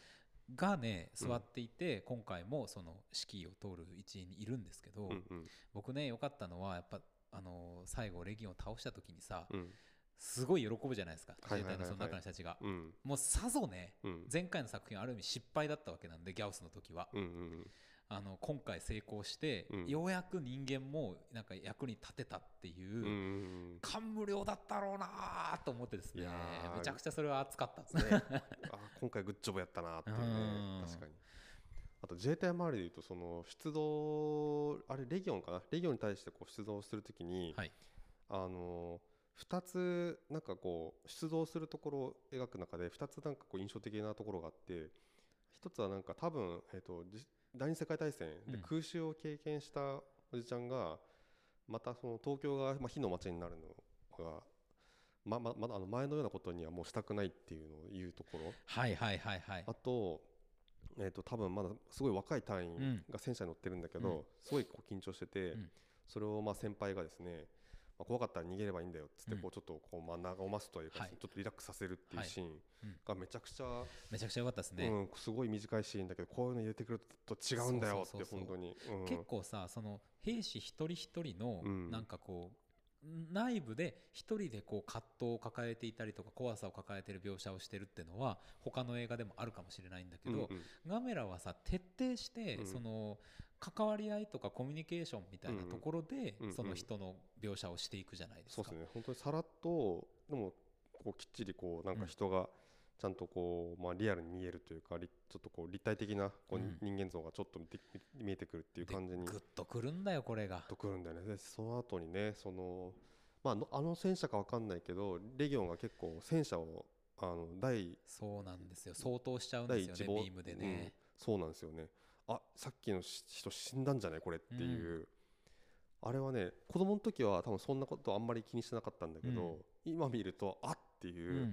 がねうん。座っていて、今回もその指揮を通る一員にいるんですけど、うんうん。僕ね良かったのはやっぱあの最後レギオンを倒した時にさ、うんすごい喜ぶじゃないですか自衛隊のその中の人たちが、うん。もうさぞねうん。前回の作品はある意味失敗だったわけなんでギャオスの時は。うんうんあの今回成功して、うん。ようやく人間もなんか役に立てたっていう、うんうんうん感無量だったろうなと思ってですねめちゃくちゃそれは熱かったですね。あ今回グッジョブやったなっていうねうん。確かに。あと自衛隊周りでいうとその出動あれレギオンかな？レギオンに対してこう出動するときに、はい。あの2つなんかこう出動するところを描く中で2つなんかこう印象的なところがあって一つはなんか多分、えー、とじ第二次世界大戦でうん。空襲を経験したおじちゃんがまたその東京が、まあ、火の街になるのがまままだあの前のようなことにはもうしたくないっていうのを言うところ。はいはいはいはい。あと,、えー、と多分まだすごい若い隊員うん。が戦車に乗ってるんだけど、うん。すごいこう緊張してて、うん。それをまあ先輩がですね、まあ、怖かったら逃げればいいんだよっつってうん。こうちょっとこうまあ和ますというか、はい。ちょっとリラックスさせるっていうシーンうん。がめちゃくちゃ、めちゃくちゃ良かったですね、うん、すごい短いシーンだけどこういうの入れてくると違うんだよって本当に、うん。結構さその兵士一人一人のうん。なんかこう、内部で一人でこう葛藤を抱えていたりとか怖さを抱えている描写をしてるっていうのは他の映画でもあるかもしれないんだけど、うんうん。ガメラはさ徹底して、うんその関わり合いとかコミュニケーションみたいなところで、うんうんその人の描写をしていくじゃないですか。そうですね。本当にさらっとでもこうきっちりこうなんか人がちゃんとこう、まあ、リアルに見えるというかりちょっとこう立体的なこう、うん。人間像がちょっと見えてくるっていうで感じに。グッとくるんだよこれが。とくるんだよね。でその後にねその、まああの、戦車か分かんないけどレギオンが結構戦車をあの第そうなんですよ。相当しちゃうんです第一号よねビームでね、うん。そうなんですよね。あさっきのし人死んだんじゃないこれっていう、あれはね子供の時は多分そんなことあんまり気にしてなかったんだけど、今見るとあっていう、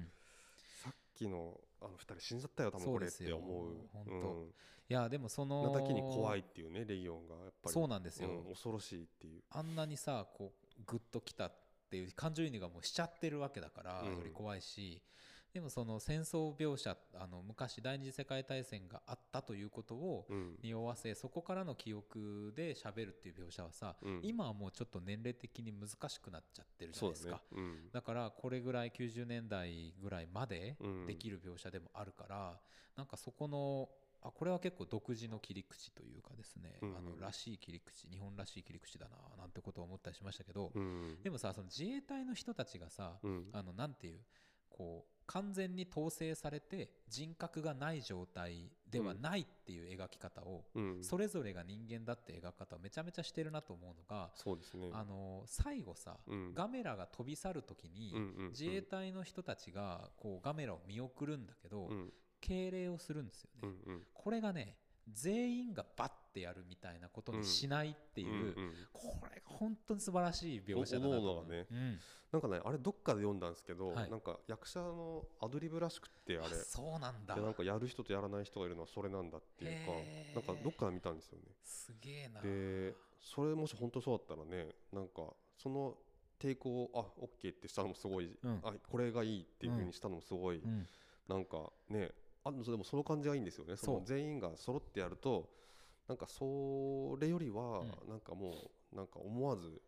きのあの2人死んじゃったよ多分これって思う。そうですようん。いやでもそのなだけに怖いっていうねレギオンがやっぱり。そうなんですよ、うん恐ろしいっていう。あんなにさこうグッときたっていう感情移入がもうしちゃってるわけだから、うん。より怖いしでもその戦争描写あの昔第二次世界大戦があったということをうん。匂わせそこからの記憶で喋るっていう描写はさ、うん。今はもうちょっと年齢的に難しくなっちゃってるじゃないですか。そうだね。だからこれぐらい90年代ぐらいまでうん。できる描写でもあるから、なんかそこのあこれは結構独自の切り口というかですね、うんうん。あのらしい切り口日本らしい切り口だななんてことを思ったりしましたけど、うん。でもさその自衛隊の人たちがさ、うん。あのなんていうこう完全に統制されて人格がない状態ではないっていう描き方を、うん。それぞれが人間だって描き方をめちゃめちゃしてるなと思うのが、そうですね。あの最後さ、うん。ガメラが飛び去る時に、自衛隊の人たちがこうガメラを見送るんだけど、うん。敬礼をするんですよね、これがね全員がバッてやるみたいなことにしないっていう、うんうんこれが本当に素晴らしい描写だなとねう。んなんかねあれどっかで読んだんですけど、はいなんか役者のアドリブらしくってあれあそうなんだでなんかやる人とやらない人がいるのはそれなんだっていうかなんかどっかで見たんですよねすげえなでそれもし本当そうだったらねなんかその抵抗をあオッケーってしたのもすごい、うんあこれがいいっていうふうにしたのもすごい、うんなんかねあでもその感じがいいんですよね。その全員が揃ってやるとなんかそれよりはうなんかもうなんか思わず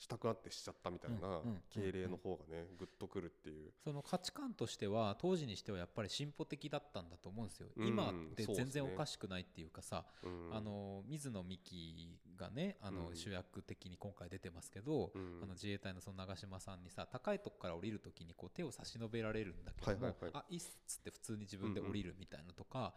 したくなってしちゃったみたいな敬礼の方がねグッとくるっていう。その価値観としては当時にしてはやっぱり進歩的だったんだと思うんですよ、うん今って全然おかしくないっていうかさ、うん。あの水野美紀がねあのうん。主役的に今回出てますけど、うん。あの自衛隊のその長嶋さんにさ高いとこから降りるときにこう手を差し伸べられるんだけども、はいはいはい。あいいっつって普通に自分で降りるみたいなのとか、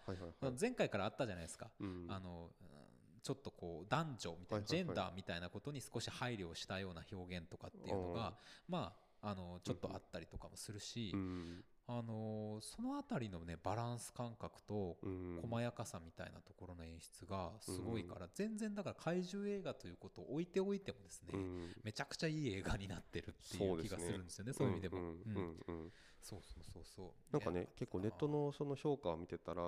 前回からあったじゃないですか、うん。あのうんちょっとこう男女みたいな、ジェンダーみたいなことに少し配慮をしたような表現とかっていうのがまああのちょっとあったりとかもするし、うんあのそのあたりのねバランス感覚とうん。細やかさみたいなところの演出がすごいから、全然だから怪獣映画ということを置いておいてもですね、うん。めちゃくちゃいい映画になってるっていう気がするんですよねそういう意味でも、そうそうそうそう。なんかねね結構ネットのその評価を見てたら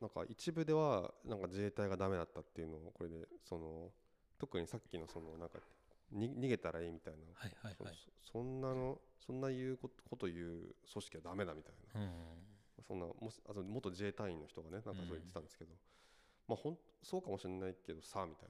なんか一部ではなんか自衛隊がダメだったっていうのをこれでその特にさっきのそのなんかに逃げたらいいみたいな。はいはいはい。そそんなのそんな言うことこと言う組織はダメだみたいな。うん。そんなもしあと元自衛隊員の人がねなんかそう言ってたんですけど、まあほんそうかもしれないけどさみたい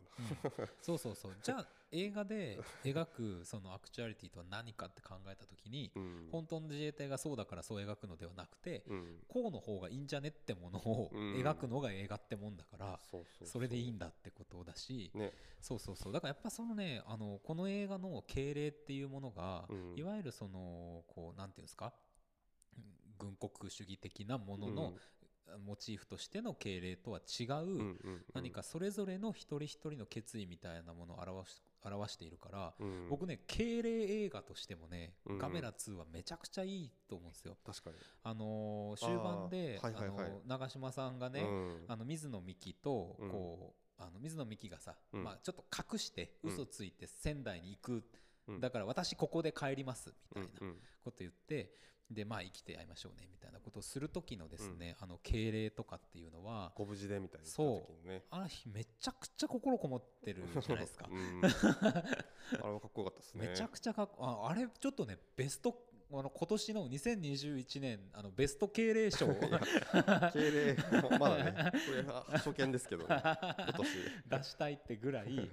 な。そうそうそう。じゃあ映画で描くそのアクチュアリティとは何かって考えた時に、うん。本当の自衛隊がそうだからそう描くのではなくて、うん。こうの方がいいんじゃねってものをうん。描くのが映画ってもんだから、それでいいんだってことだし、ね。そうそうそう。だからやっぱそのねあのこの映画の敬礼っていうものが、うん。いわゆるそのこうなんていうんですか？うん軍国主義的なもののモチーフとしての敬礼とは違う、何かそれぞれの一人一人の決意みたいなものを表し表しているから、うん。僕ね敬礼映画としてもね、うん。ガメラ2はめちゃくちゃいいと思うんですよ。確かに。あのー終盤であーはいはいはい。あのー長嶋さんがね、うん。あの水野美紀とうん。こう、あの水野美紀がさ、うん。まあ、ちょっと隠してうん。嘘ついて仙台に行く、うん。だから私ここで帰りますみたいなこと言って、でまあ生きてやりましょうねみたいなことをする時のですね、あの敬礼とかっていうのはご無事でみたいなそう。あの日めちゃくちゃ心こもってるじゃないですか。う。ん、あれはかっこよかったですね。めちゃくちゃかっこああれちょっとねベストあの今年の2021年あのベスト敬礼賞。敬礼まだね これは初見ですけどね今年。出したいってぐらい、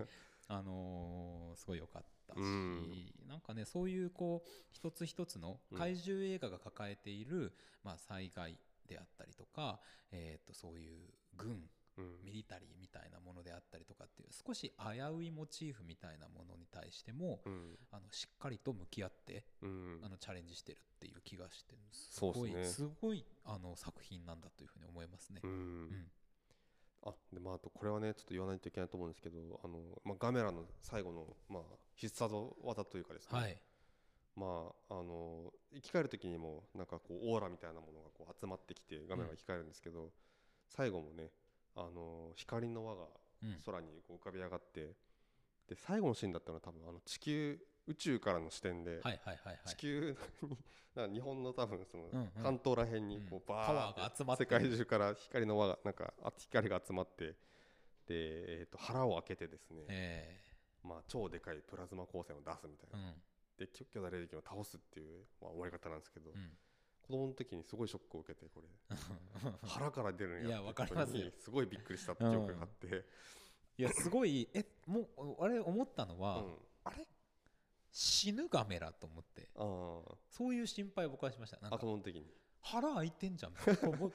あのーすごい良かったし、うん。なんかねそういうこう一つ一つのうん。怪獣映画が抱えている、まあ、災害であったりとか、えー、とそういう軍うん。ミリタリーみたいなものであったりとかっていう少し危ういモチーフみたいなものに対してもうん。あのしっかりと向き合ってうん。あのチャレンジしてるっていう気がしてすそうっすね。ごいすごいあの作品なんだというふうに思いますね。う。うんんあでまあ、あとこれはねちょっと言わないといけないと思うんですけどあの、まあ、ガメラの最後の、まあ、必殺技というかですね、はい。まあ、あの生き返る時にもなんかこうオーラみたいなものがこう集まってきてガメラが生き返るんですけど、最後もねあの光の輪がうん。空にこう浮かび上がって、で最後のシーンだったのは多分あの地球宇宙からの視点で、地球に日本の多分その関東ら辺にこうバーーが集まって世界中から光の輪がなんかあ光が集まってで、えー、と腹を開けてですね、えまあ、超でかいプラズマ光線を出すみたいな、で巨巨大霊力を倒すっていう、まあ、終わり方なんですけど、うん。子供の時にすごいショックを受けてこれ。腹から出るんやってすごいびっくりしたって記憶があって、いやすごいえもうあれ思ったのは、うん。あれ死ぬガメラと思って。そういう心配僕はしました。なんあか腹開いてんじゃん。どう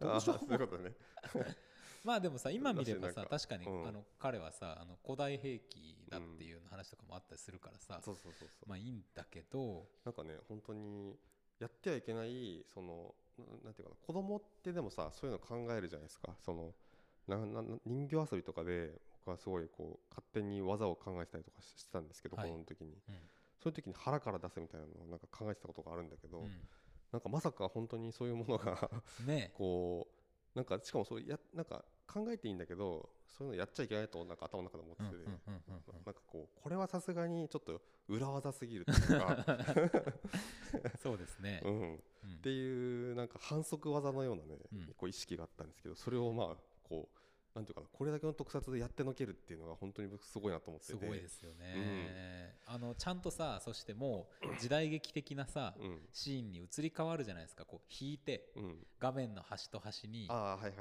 どうしよそういうね。まあでもさ今見ればさ確かに、うん。あの彼はさあの古代兵器だっていう話とかもあったりするからさ、まあいいんだけどなんかね本当にやってはいけないそのななんていうかな子供ってでもさそういうの考えるじゃないですか。そのななな人形遊びとかで僕はすごいこう勝手に技を考えてたりとかししてたんですけど、はい。子供の時に。うん。そういう時に腹から出すみたいなのをなんか考えてたことがあるんだけど、うなんかまさか本当にそういうものがん、ね。こうなんかしかもそうやなんか考えていいんだけどそういうのやっちゃいけないとなんか頭の中で思ってて、なんかこうこれはさすがにちょっと裏技すぎるっていうか、そうですね、うん、うん。っていうなんか反則技のようなね、うん。こう意識があったんですけどそれをまあこうなんていうかなこれだけの特撮でやってのけるっていうのが本当に僕すごいなと思ってて。すごいですよね、あのちゃんとさそしてもう時代劇的なさ、うん。シーンに移り変わるじゃないですか。こう引いてうん。画面の端と端に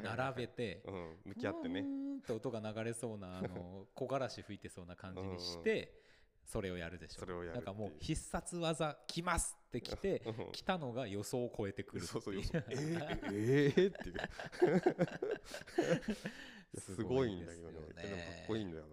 並べてうん、向き合ってね。うって音が流れそうなあの 木枯らし吹いてそうな感じにしてそれをやるでしょ。それをやるなんかもう必殺技来ますって来てうん。来たのが予想を超えてくるそうそうよそうえー、えー、っていう すごいんだけどね。でもかっこいいんだよ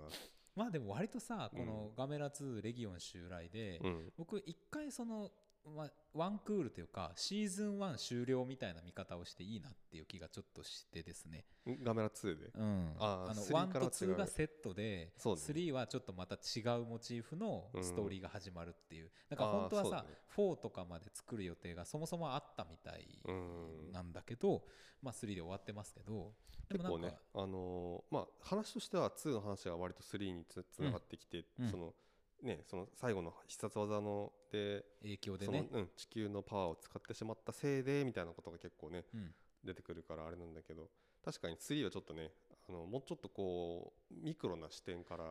まあでも割とさうん。このガメラ2レギオン襲来で、僕一回その、まあ、ワンクールというかシーズン1終了みたいな見方をしていいなっていう気がちょっとしてですね、んガメラ2で？うん、あーあの3 1からと違う2がセットで、そうね。3はちょっとまた違うモチーフのストーリーが始まるっていう、だからあー本当はさ、ね4とかまで作る予定がそもそもあったみたいうんなんだけど、まあ3で終わってますけど。でもなんか、結構ね、あのーまあ、話としては2の話が割と3につつながってきて、うん。そのね、その最後の必殺技ので影響でそのね、うん、地球のパワーを使ってしまったせいでみたいなことが結構ねうん。出てくるからあれなんだけど確かに3はちょっとねあのもうちょっとこうミクロな視点から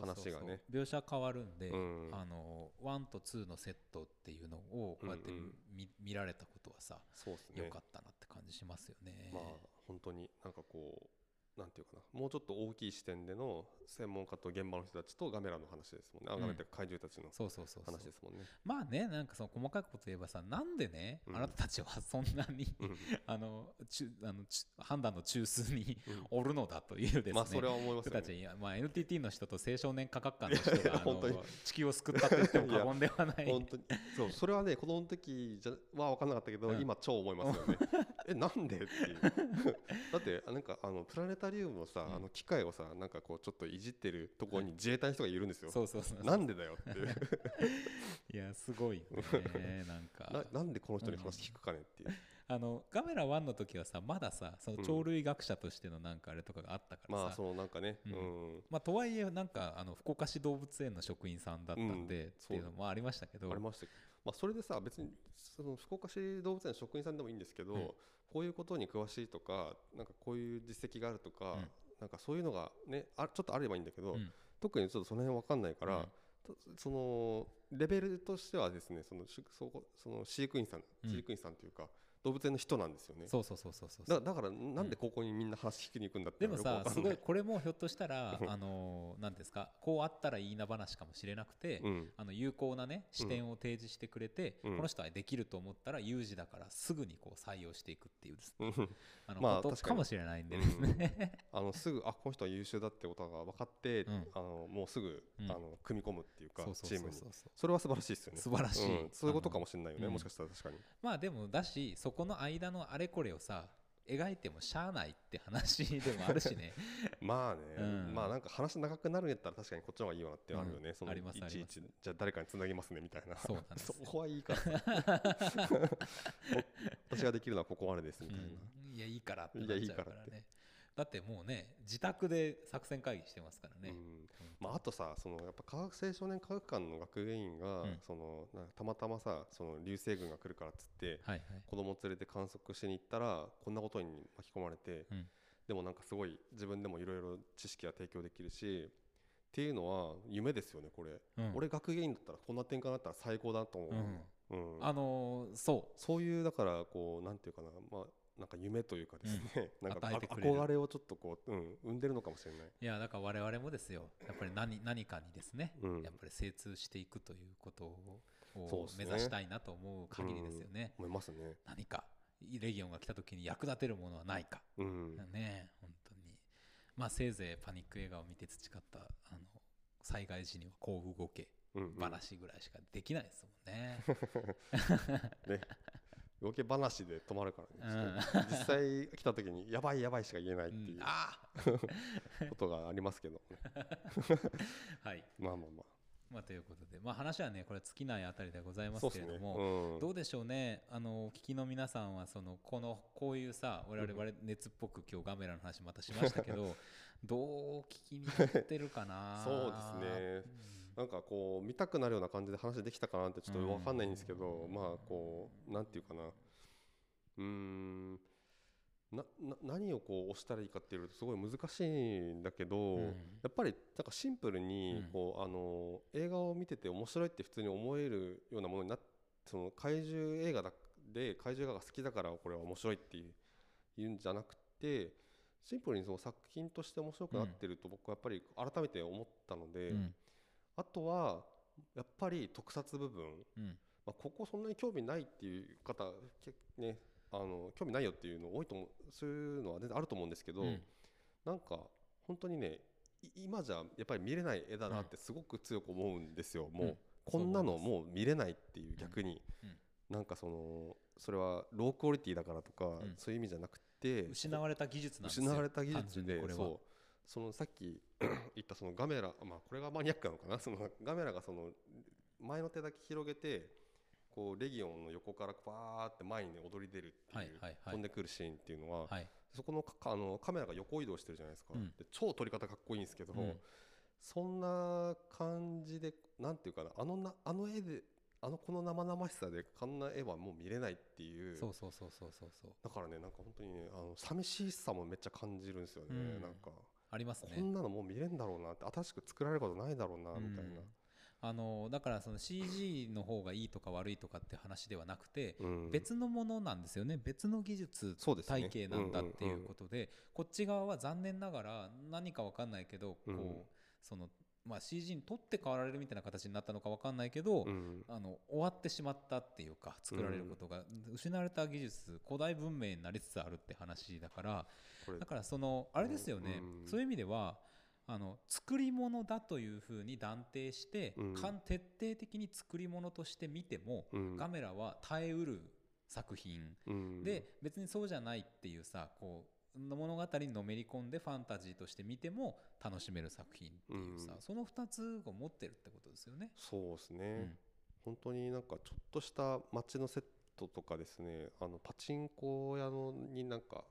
話がね。描写変わるんで、うん。あの1と2のセットっていうのをこうやってうんうん見,、見られたことはさそうですね。良かったなって感じしますよね。まあ本当になんかこうなんていうかな。もうちょっと大きい視点での専門家と現場の人たちとガメラの話ですもんね、あうん。ガメラって怪獣たちのそうそうそうそう。話ですもんね。まあねなんかその細かいこと言えばさなんでね、うん。あなたたちはそんなにうん。あの中あのち判断の中枢にうん。おるのだというですね、まあそれは思いますよね。人たちに、まあ、NTT の人と青少年科学館の人が あ本当に。の地球を救ったと言っても過言ではない。本当に。そうそれはね子供の時じゃは分かんなかったけど、うん。今超思いますよね。えなんでっていう。だってあなんかあのプラネタリウムのさ、うん。あの機械をさなんかこうちょっといじってるところに自衛隊の人がいるんですよ。そうそうそうなんでだよってい やすごいよね。なんか。ななんでこの人に話聞くかねっていう。あのガメラ1の時はさまださその鳥類学者としてのなんかあれとかがあったからさ、まあそのなんかね、ううん。ん、まあ、とはいえなんかあの福岡市動物園の職員さんだったんで、うん。っていうのもありましたけど。ありましたまあ、それでさ別にその福岡市動物園の職員さんでもいいんですけど、うんこういうことに詳しいとかなんかこういう実績があるとか、うん。なんかそういうのがねあちょっとあればいいんだけど、うん。特にちょっとその辺わかんないから、うん。とそのレベルとしてはですねそのしそこその飼育員さん飼育員さんというか、動物園の人なんですよね。そうそうそうそうそう。だだからなんでここにみんな話聞きに行くんだってでもさすごいい、これもひょっとしたらうん。あの何ですかこうあったらいいな話かもしれなくて、うん、あの有効なね視点を提示してくれて、うん。この人はできると思ったら有事だからすぐにこう採用していくっていうですね。うん。あの、まあこと確かもしれないんでですね、あのすぐあこの人は優秀だってことが分かって、うん。あのもうすぐ、うん。あの組み込むっていうかチームに。それは素晴らしいですよね。素晴らしい。うん。そういうことかもしれないよね、もしかしたら確かに。まあでもだしそこの間のあれこれをさ描いてもしゃあないって話でもあるしね。まあね、うん。まあなんか話長くなるんやったら確かにこっちの方がいいわなってあるよね、そのうんありますいちいちじゃあ誰かにつなぎますねみたいな。そうなんです。よそこはいいか。ら私ができるのはここまでですみたいな、うん、いやいいからってなっいやいいちゃうかからって。らねだってもうね自宅で作戦会議してますからね、うん。まあ、あとさそのやっぱ科学青少年科学館の学芸員が、うん。そのたまたまさその流星群が来るからっつってはいはい。子供連れて観測しに行ったらこんなことに巻き込まれて、うん。でもなんかすごい自分でもいろいろ知識が提供できるしっていうのは夢ですよねこれ、うん。俺学芸員だったらこんな展開だったら最高だと思う、うん。うん。あのーそそういうだからこうなんていうかなまあなんか夢というかですね、なんか与えてくれる。憧れをちょっとこう、うん、生んでるのかもしれない。ういやだから我々もですよ。やっぱり何 何かにですね、うん。やっぱり精通していくということを目指したいなと思う限りですよね、思いますね。何かレギオンが来た時に役立てるものはないか、うん。ね本当に。まあせいぜいパニック映画を見て培ったあの災害時にはこう動け。うんうん。話ぐらいしかできないですもんね、ね。動き話で止まるからね。うん。実際来た時にやばいやばいしか言えないっていううん。あ ことがありますけど、ね、あはい。まあまあままあということで。まあ話はねこれ尽きないあたりでございあ。ますけれども、うん。どうでしょうね。あのお聞きの皆さんはそのこのこういうさ我々我々熱っぽく今日ガメラの話またしましたけど どう聞きになってるかな？そうですねなんかこう見たくなるような感じで話できたかなってちょっと分かんないんですけど、うんまあこうなんていうかな。うーん。なな何をこう押したらいいかっていうとすごい難しいんだけど、うん。やっぱりなんかシンプルにうん。こう、あの映画を見てて面白いって普通に思えるようなものになっその怪獣映画だで怪獣映画が好きだからこれは面白いっていう言うんじゃなくてシンプルにその作品として面白くなってると僕はやっぱり改めて思ったので、うんあとはやっぱり特撮部分、うん。まあ、ここそんなに興味ないっていう方けねあの興味ないよっていうの多いと思うそういうのは全然あると思うんですけど、うん。なんか本当にねい今じゃやっぱり見れない絵だなってすごく強く思うんですよ、もう、うんこんなのもう見れないっていう逆に、うん。なんかそのそれはロークオリティだからとか、ん。そういう意味じゃなくて失われた技術なんですよ。失われた技単術でそうそのさっき 言ったそのガメラまあこれがマニアックなのかな。そのガメラがその前の手だけ広げてこうレギオンの横からバーって前にね踊り出るっていう、はいはいはい。飛んでくるシーンっていうのは、はい。そこのかあのカメラが横移動してるじゃないですか、うん。で超撮り方かっこいいんですけど、うん。そんな感じでなんていうかなあのなあの絵であのこの生々しさでこんな絵はもう見れないっていうそうそうそうそうそうそう。だからねなんか本当にねあの寂しさもめっちゃ感じるんですよね、うん。なんかありますね。こんなのもう見れんだろうなって新しく作られることないだろうなみたいな、あのだからその CG の方がいいとか悪いとかって話ではなくて、うん。別のものなんですよね。別の技術体系なんだっていうことで、こっち側は残念ながら何か分かんないけど、うん。こうそのまあ、CG に取って代わられるみたいな形になったのか分かんないけど、うん。あの終わってしまったっていうか作られることが、失われた技術古代文明になりつつあるって話だからこれ。だからそのあれですよね、うん。そういう意味ではあの作り物だというふうに断定して、うん。徹底的に作り物として見ても、うん。ガメラは耐えうる作品、うん。で別にそうじゃないっていうさこう物語にのめり込んでファンタジーとして見ても楽しめる作品っていうさ、うん。その2つを持ってるってことですよね。そうですね、うん。本当になんかちょっとした街のセットとかですね。あのパチンコ屋のになんか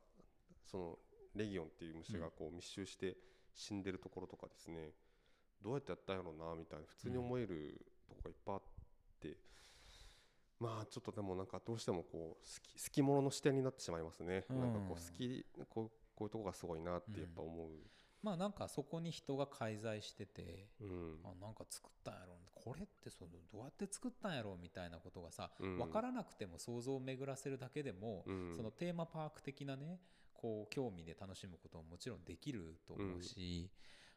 そのレギオンっていう虫がこう密集して死んでるところとかですね、どうやってやったんやろうなみたいな普通に思えるとこがいっぱいあって、まあちょっとでもなんかどうしてもこう好き好き者の視点になってしまいますね、うん。なんかこう好きこうこういうとこがすごいなってやっぱ思う、まあなんかそこに人が介在しててうん。あなんか作ったんやろこれってそのどうやって作ったんやろみたいなことがさ、うん。分からなくても想像を巡らせるだけでも、うん。そのテーマパーク的なねこう興味で楽しむことももちろんできると思うし、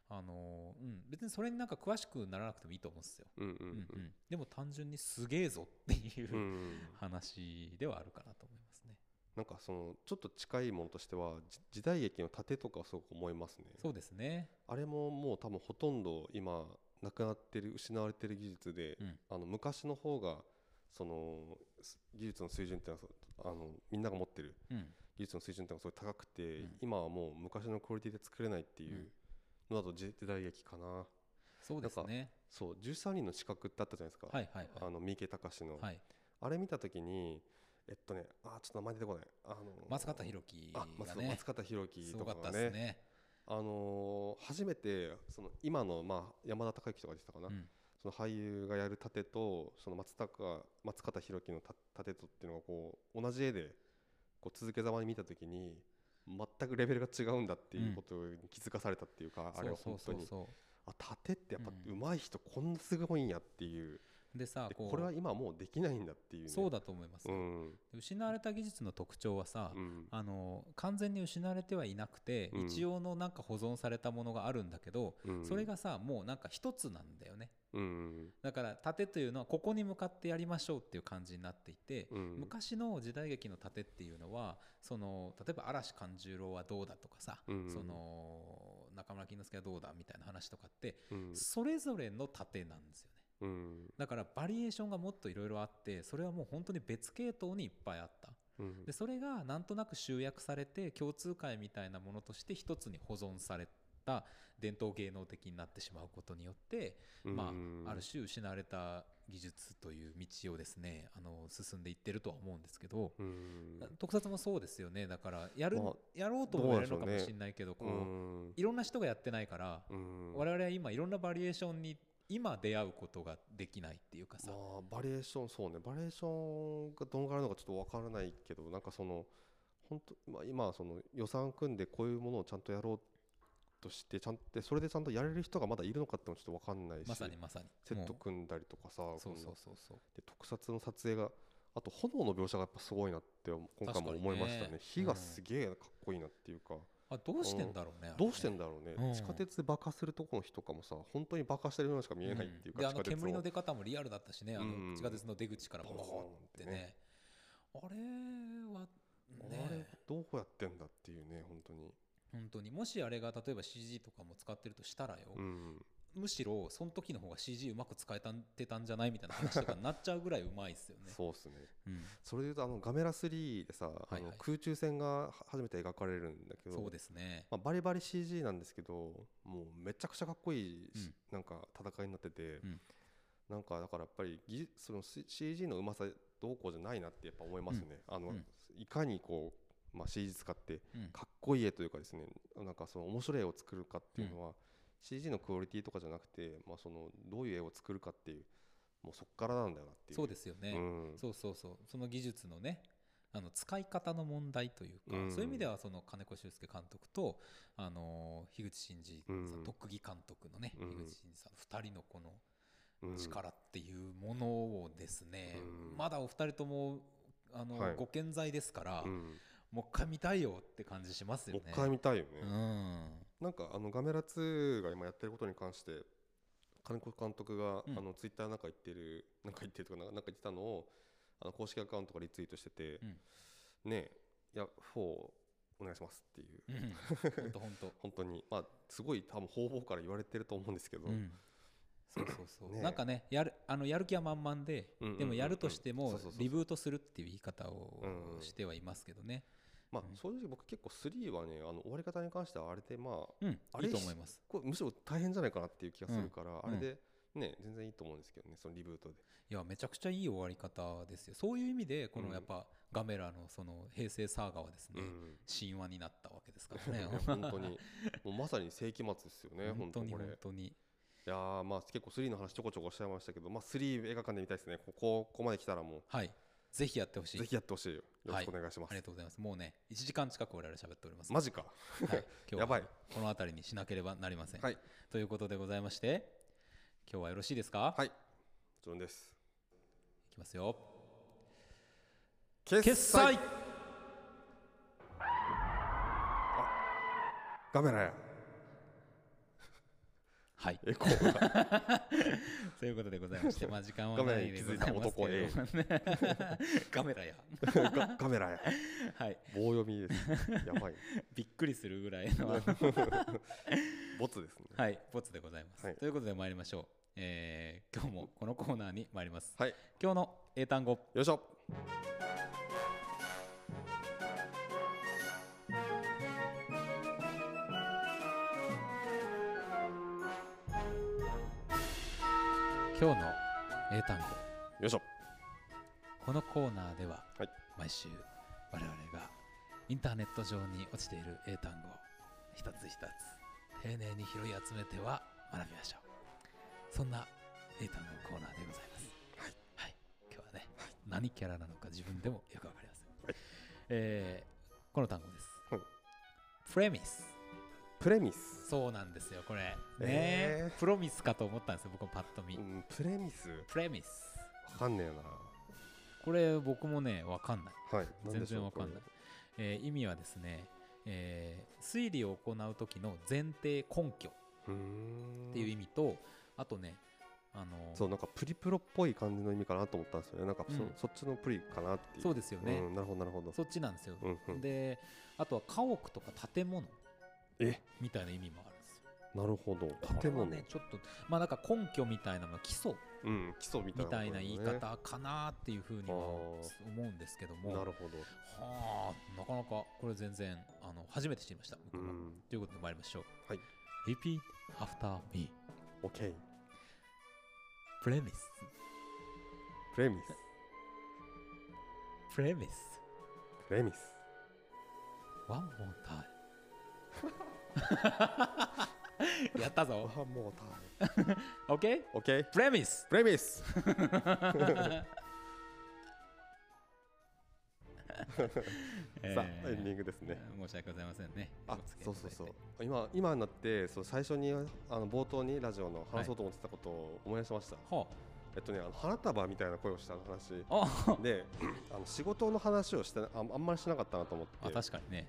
あのうん、別にそれになんか詳しくならなくてもいいと思うんですよ。うんうんうん。うん、でも単純にすげえぞっていう、うんうん話ではあるかなと思いますね。なんかそのちょっと近いものとしてはじ時代劇の盾とかはすごく思いますね。そうですね。あれももう多分ほとんど今なくなってる失われてる技術で、うん。あの昔の方がそのす技術の水準っていうのはあのみんなが持ってるうん、技術の水準っていうのがすごい高くて、うん。今はもう昔のクオリティで作れないっていうのだと時時代劇かな。そうですね。そう13人の資格ってあったじゃないですか、はいはいはあの三池隆の、い。はい、あれ見た時にえっとねあーちょっと名前出てこない。あの松方弘樹あが松ね、松方弘樹とかがね。あのー初めてその今の、まあ、山田孝之とかでしたかな、うん。その俳優がやる盾とその松高松方弘樹のた盾とっていうのがこう同じ絵でこう続けざまに見た時に全くレベルが違うんだっていうことに気づかされたっていうか、あれは本当に。あ盾ってやっぱうん。上手い人こんなすごいんやっていう、でさここれは今もうできないんだっていう、ね、そうだと思います。よ、うん。失われた技術の特徴はさ、うん。あの完全に失われてはいなくて、うん。一応のなんか保存されたものがあるんだけど、うん。それがさもうなんか一つなんだよね。うんだから盾というのはここに向かってやりましょうっていう感じになっていて、うん。昔の時代劇の盾っていうのはその例えば嵐勘十郎はどうだとかさ、うん。その中村金之助はどうだみたいな話とかって、うん。それぞれの盾なんですよねうん。だからバリエーションがもっといろいろあってそれはもう本当に別系統にいっぱいあった。うん。でそれがなんとなく集約されて共通会みたいなものとして一つに保存された伝統芸能的になってしまうことによって、まうん。あ、ある種失われた技術という道をですねあの進んでいってるとは思うんですけど、うん。特撮もそうですよね。だからやる、まあやろうともやれるのかもしれないけどこうう、ん。いろんな人がやってないから、うん。我々は今いろんなバリエーションに今出会うことができないっていうかさ、まあバリエーションそうね。バリエーションがどのぐらいなのかちょっとわからないけどなんかその本当まあ今はその予算組んでこういうものをちゃんとやろうとしてちゃんとそれでちゃんとやれる人がまだいるのかってのもちょっとわかんないしまさにまさに。セットも組んだりとかさうそうそうそうそう。で特撮の撮影があと炎の描写がやっぱすごいなって今回も思いましたね。ね。火がすげえかっこいいなっていうか、あどうしてんだろうねどうしてんだろうね、うん。地下鉄で爆破するとこの日とかもさ本当に爆破してるようにしか見えないっていうか、であの煙の出方もリアルだったしねあのうん。地下鉄の出口からボボーンコンってね。あれはあれねどうやってんだっていうね本当に。本当に。もしあれが例えば CG とかも使ってるとしたらよ、うんむしろその時の方が CG うまく使えたんてたんじゃないみたいな話とかになっちゃうぐらいうまいっすよね。そうっすね。うん。それでいうとあのガメラ3でさ、はいはい。あの空中戦が初めて描かれるんだけどそうですね。まあ、バリバリ CG なんですけどもうめちゃくちゃかっこいいし、うん。なんか戦いになってて、うん。なんかだからやっぱり技術その CG のうまさどうこうじゃないなってやっぱ思いますね、あのうん。いかにこう、まあ、CG 使ってうん。かっこいい絵というかですねなんかその面白い絵を作るかっていうのは、CG のクオリティとかじゃなくて、まあ、そのどういう絵を作るかっていうもうそこからなんだよなっていう。そうですよね。うん。そうそうそう。その技術のねあの使い方の問題というか、うん。そういう意味ではその金子修介監督と、あのー樋口真嗣さん、うん。特技監督のね、うん。樋口真嗣さん2人のこのうん。力っていうものをですね、うん。まだお二人ともあの、はい。ご健在ですから、うん。もう一回見たいよって感じしますよね。もう一回見たいよね、うんなんかあのガメラ2が今やってることに関して金子監督が、うん。あのツイッターなんか言ってるなんか言ってるとかなんか言ってたのをあの公式アカウントからリツイートしてて、ねえいや4お願いしますっていう。うん、本当本当。本当に。まあすごい多分方々から言われてると思うんですけど、うん、そうそうそう、なんかねやるあのやる気は満々で、でもやるとしてもリブートするっていう言い方をしてはいますけどね、まあうん。正直僕結構3はねあの終わり方に関してはあれでまあうん、いあれいと思います。これむしろ大変じゃないかなっていう気がするから、ん。あれでね全然いいと思うんですけどねそのリブートで。いやめちゃくちゃいい終わり方ですよ。そういう意味でこうん。のやっぱガメラのその平成サーガはですね、うん。神話になったわけですからね。本当に。もうまさに世紀末ですよね 本当に本当に。いやーまあ結構3の話ちょこちょこしちゃいましたけど、まあ、3映画館で見たいですね。ここここまで来たらもう。はいぜひやってほしい。ぜひやってほしい。よよろしくお願いします、ありがとうございます。もうね1時間近く我々喋っております。マジか。はい、今日はやばい。この辺りにしなければなりません、はい。ということでございまして今日はよろしいですか、はい。もちろんです。いきますよ。決決済。カメラやはい。エコーが。ということでございまして、まあ時間はないでございますけれどもね。カ メラや。カカメラや。はい。棒読みです。やばい。びっくりするぐらいの。ボツですね。はいボツでございます、はい。ということで参りましょう。えー今日もこのコーナーに参ります。はい。今日の英単語。よいしょ今日の英単語。よいしょ。このコーナーでは、はい。毎週我々がインターネット上に落ちている英単語を一つ一つ丁寧に拾い集めては学びましょう。そんな英単語コーナーでございます。はい、はい、今日はね、何キャラなのか自分でもよくわかりません、はい。えーこの単語です、はいプレミスプレミス。そうなんですよこれ。ね、えー。プロミスかと思ったんですよ僕もパッと見、うんプレミス？プレミス。わかんねえこれ僕もねわかんない。なはい全然わかんない、えー意味はですね、えー推理を行う時の前提根拠っていう意味と、あとねあのそうなんかプリプロっぽい感じの意味かなと思ったんですよね。なんかそ,、うん。そっちのプリかなっていう。そうですよね、うん、なるほどなるほど。そっちなんですよ、うんうん。であとは家屋とか建物え？みたいな意味もあるんですよ。なるほど。建物、はねちょっとまあなんか根拠みたいなの基礎。うん基礎みたいなみたいな言い方かなっていうふうにはあ思うんですけども。なるほど。はあなかなかこれ全然あの初めて知りましたということで参りましょう。はい。Repeat after me. OK プレミスプレミスプレミスプレミス One more time やったぞ。あもうタイ OK? ム OK プレミスプレミスさあエンディングですね。申し訳ございませんね。あそそうそいうただいう。て今今になってそう最初にあの冒頭にラジオの話そうと思ってたことを思い出しました、はえっとねあの花束みたいな声をした話。であの仕事の話をしてああんまりしなかったなと思って。あ確かにね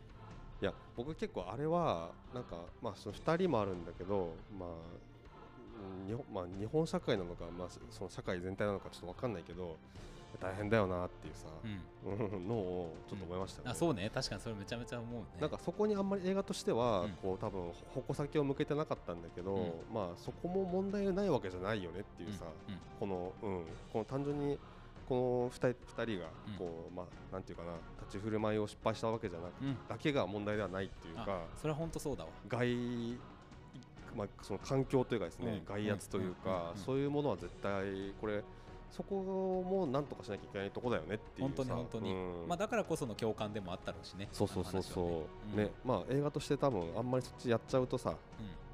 いや僕結構あれはなんかまあその2人もあるんだけどまあうん日本まあ日本社会なのかまあその社会全体なのかちょっとわかんないけど大変だよなっていうさ、うん。うんのをちょっと思いましたよね、あそうね。確かにそれめちゃめちゃ思うね。なんかそこにあんまり映画としては、うん。こう多分矛先を向けてなかったんだけど、うん。まあそこも問題ないわけじゃないよねっていうさ、うん。うん。このうん。この単純にこの二人二人がうん。こう、まあなんていうかな立ち振る舞いを失敗したわけじゃなく、うん。だけが問題ではないっていうあかそれは本当そうだわ。外まあその環境というかですね、うん。外圧というか、うん。うん。うん。そういうものは絶対これそこもなんとかしなきゃいけないとこだよねっていうさ本当に本当に。うん。まあだからこその共感でもあったろうしねそうそうそうそう、ね。ねまあ映画として多分あんまりそっちやっちゃうとさ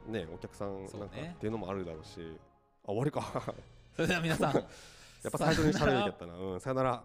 うん。ねお客さんなんかっていうのもあるだろうし。あ終わりか。それでは皆さん やっぱ最初に喋るべきやったな。うんさよなら。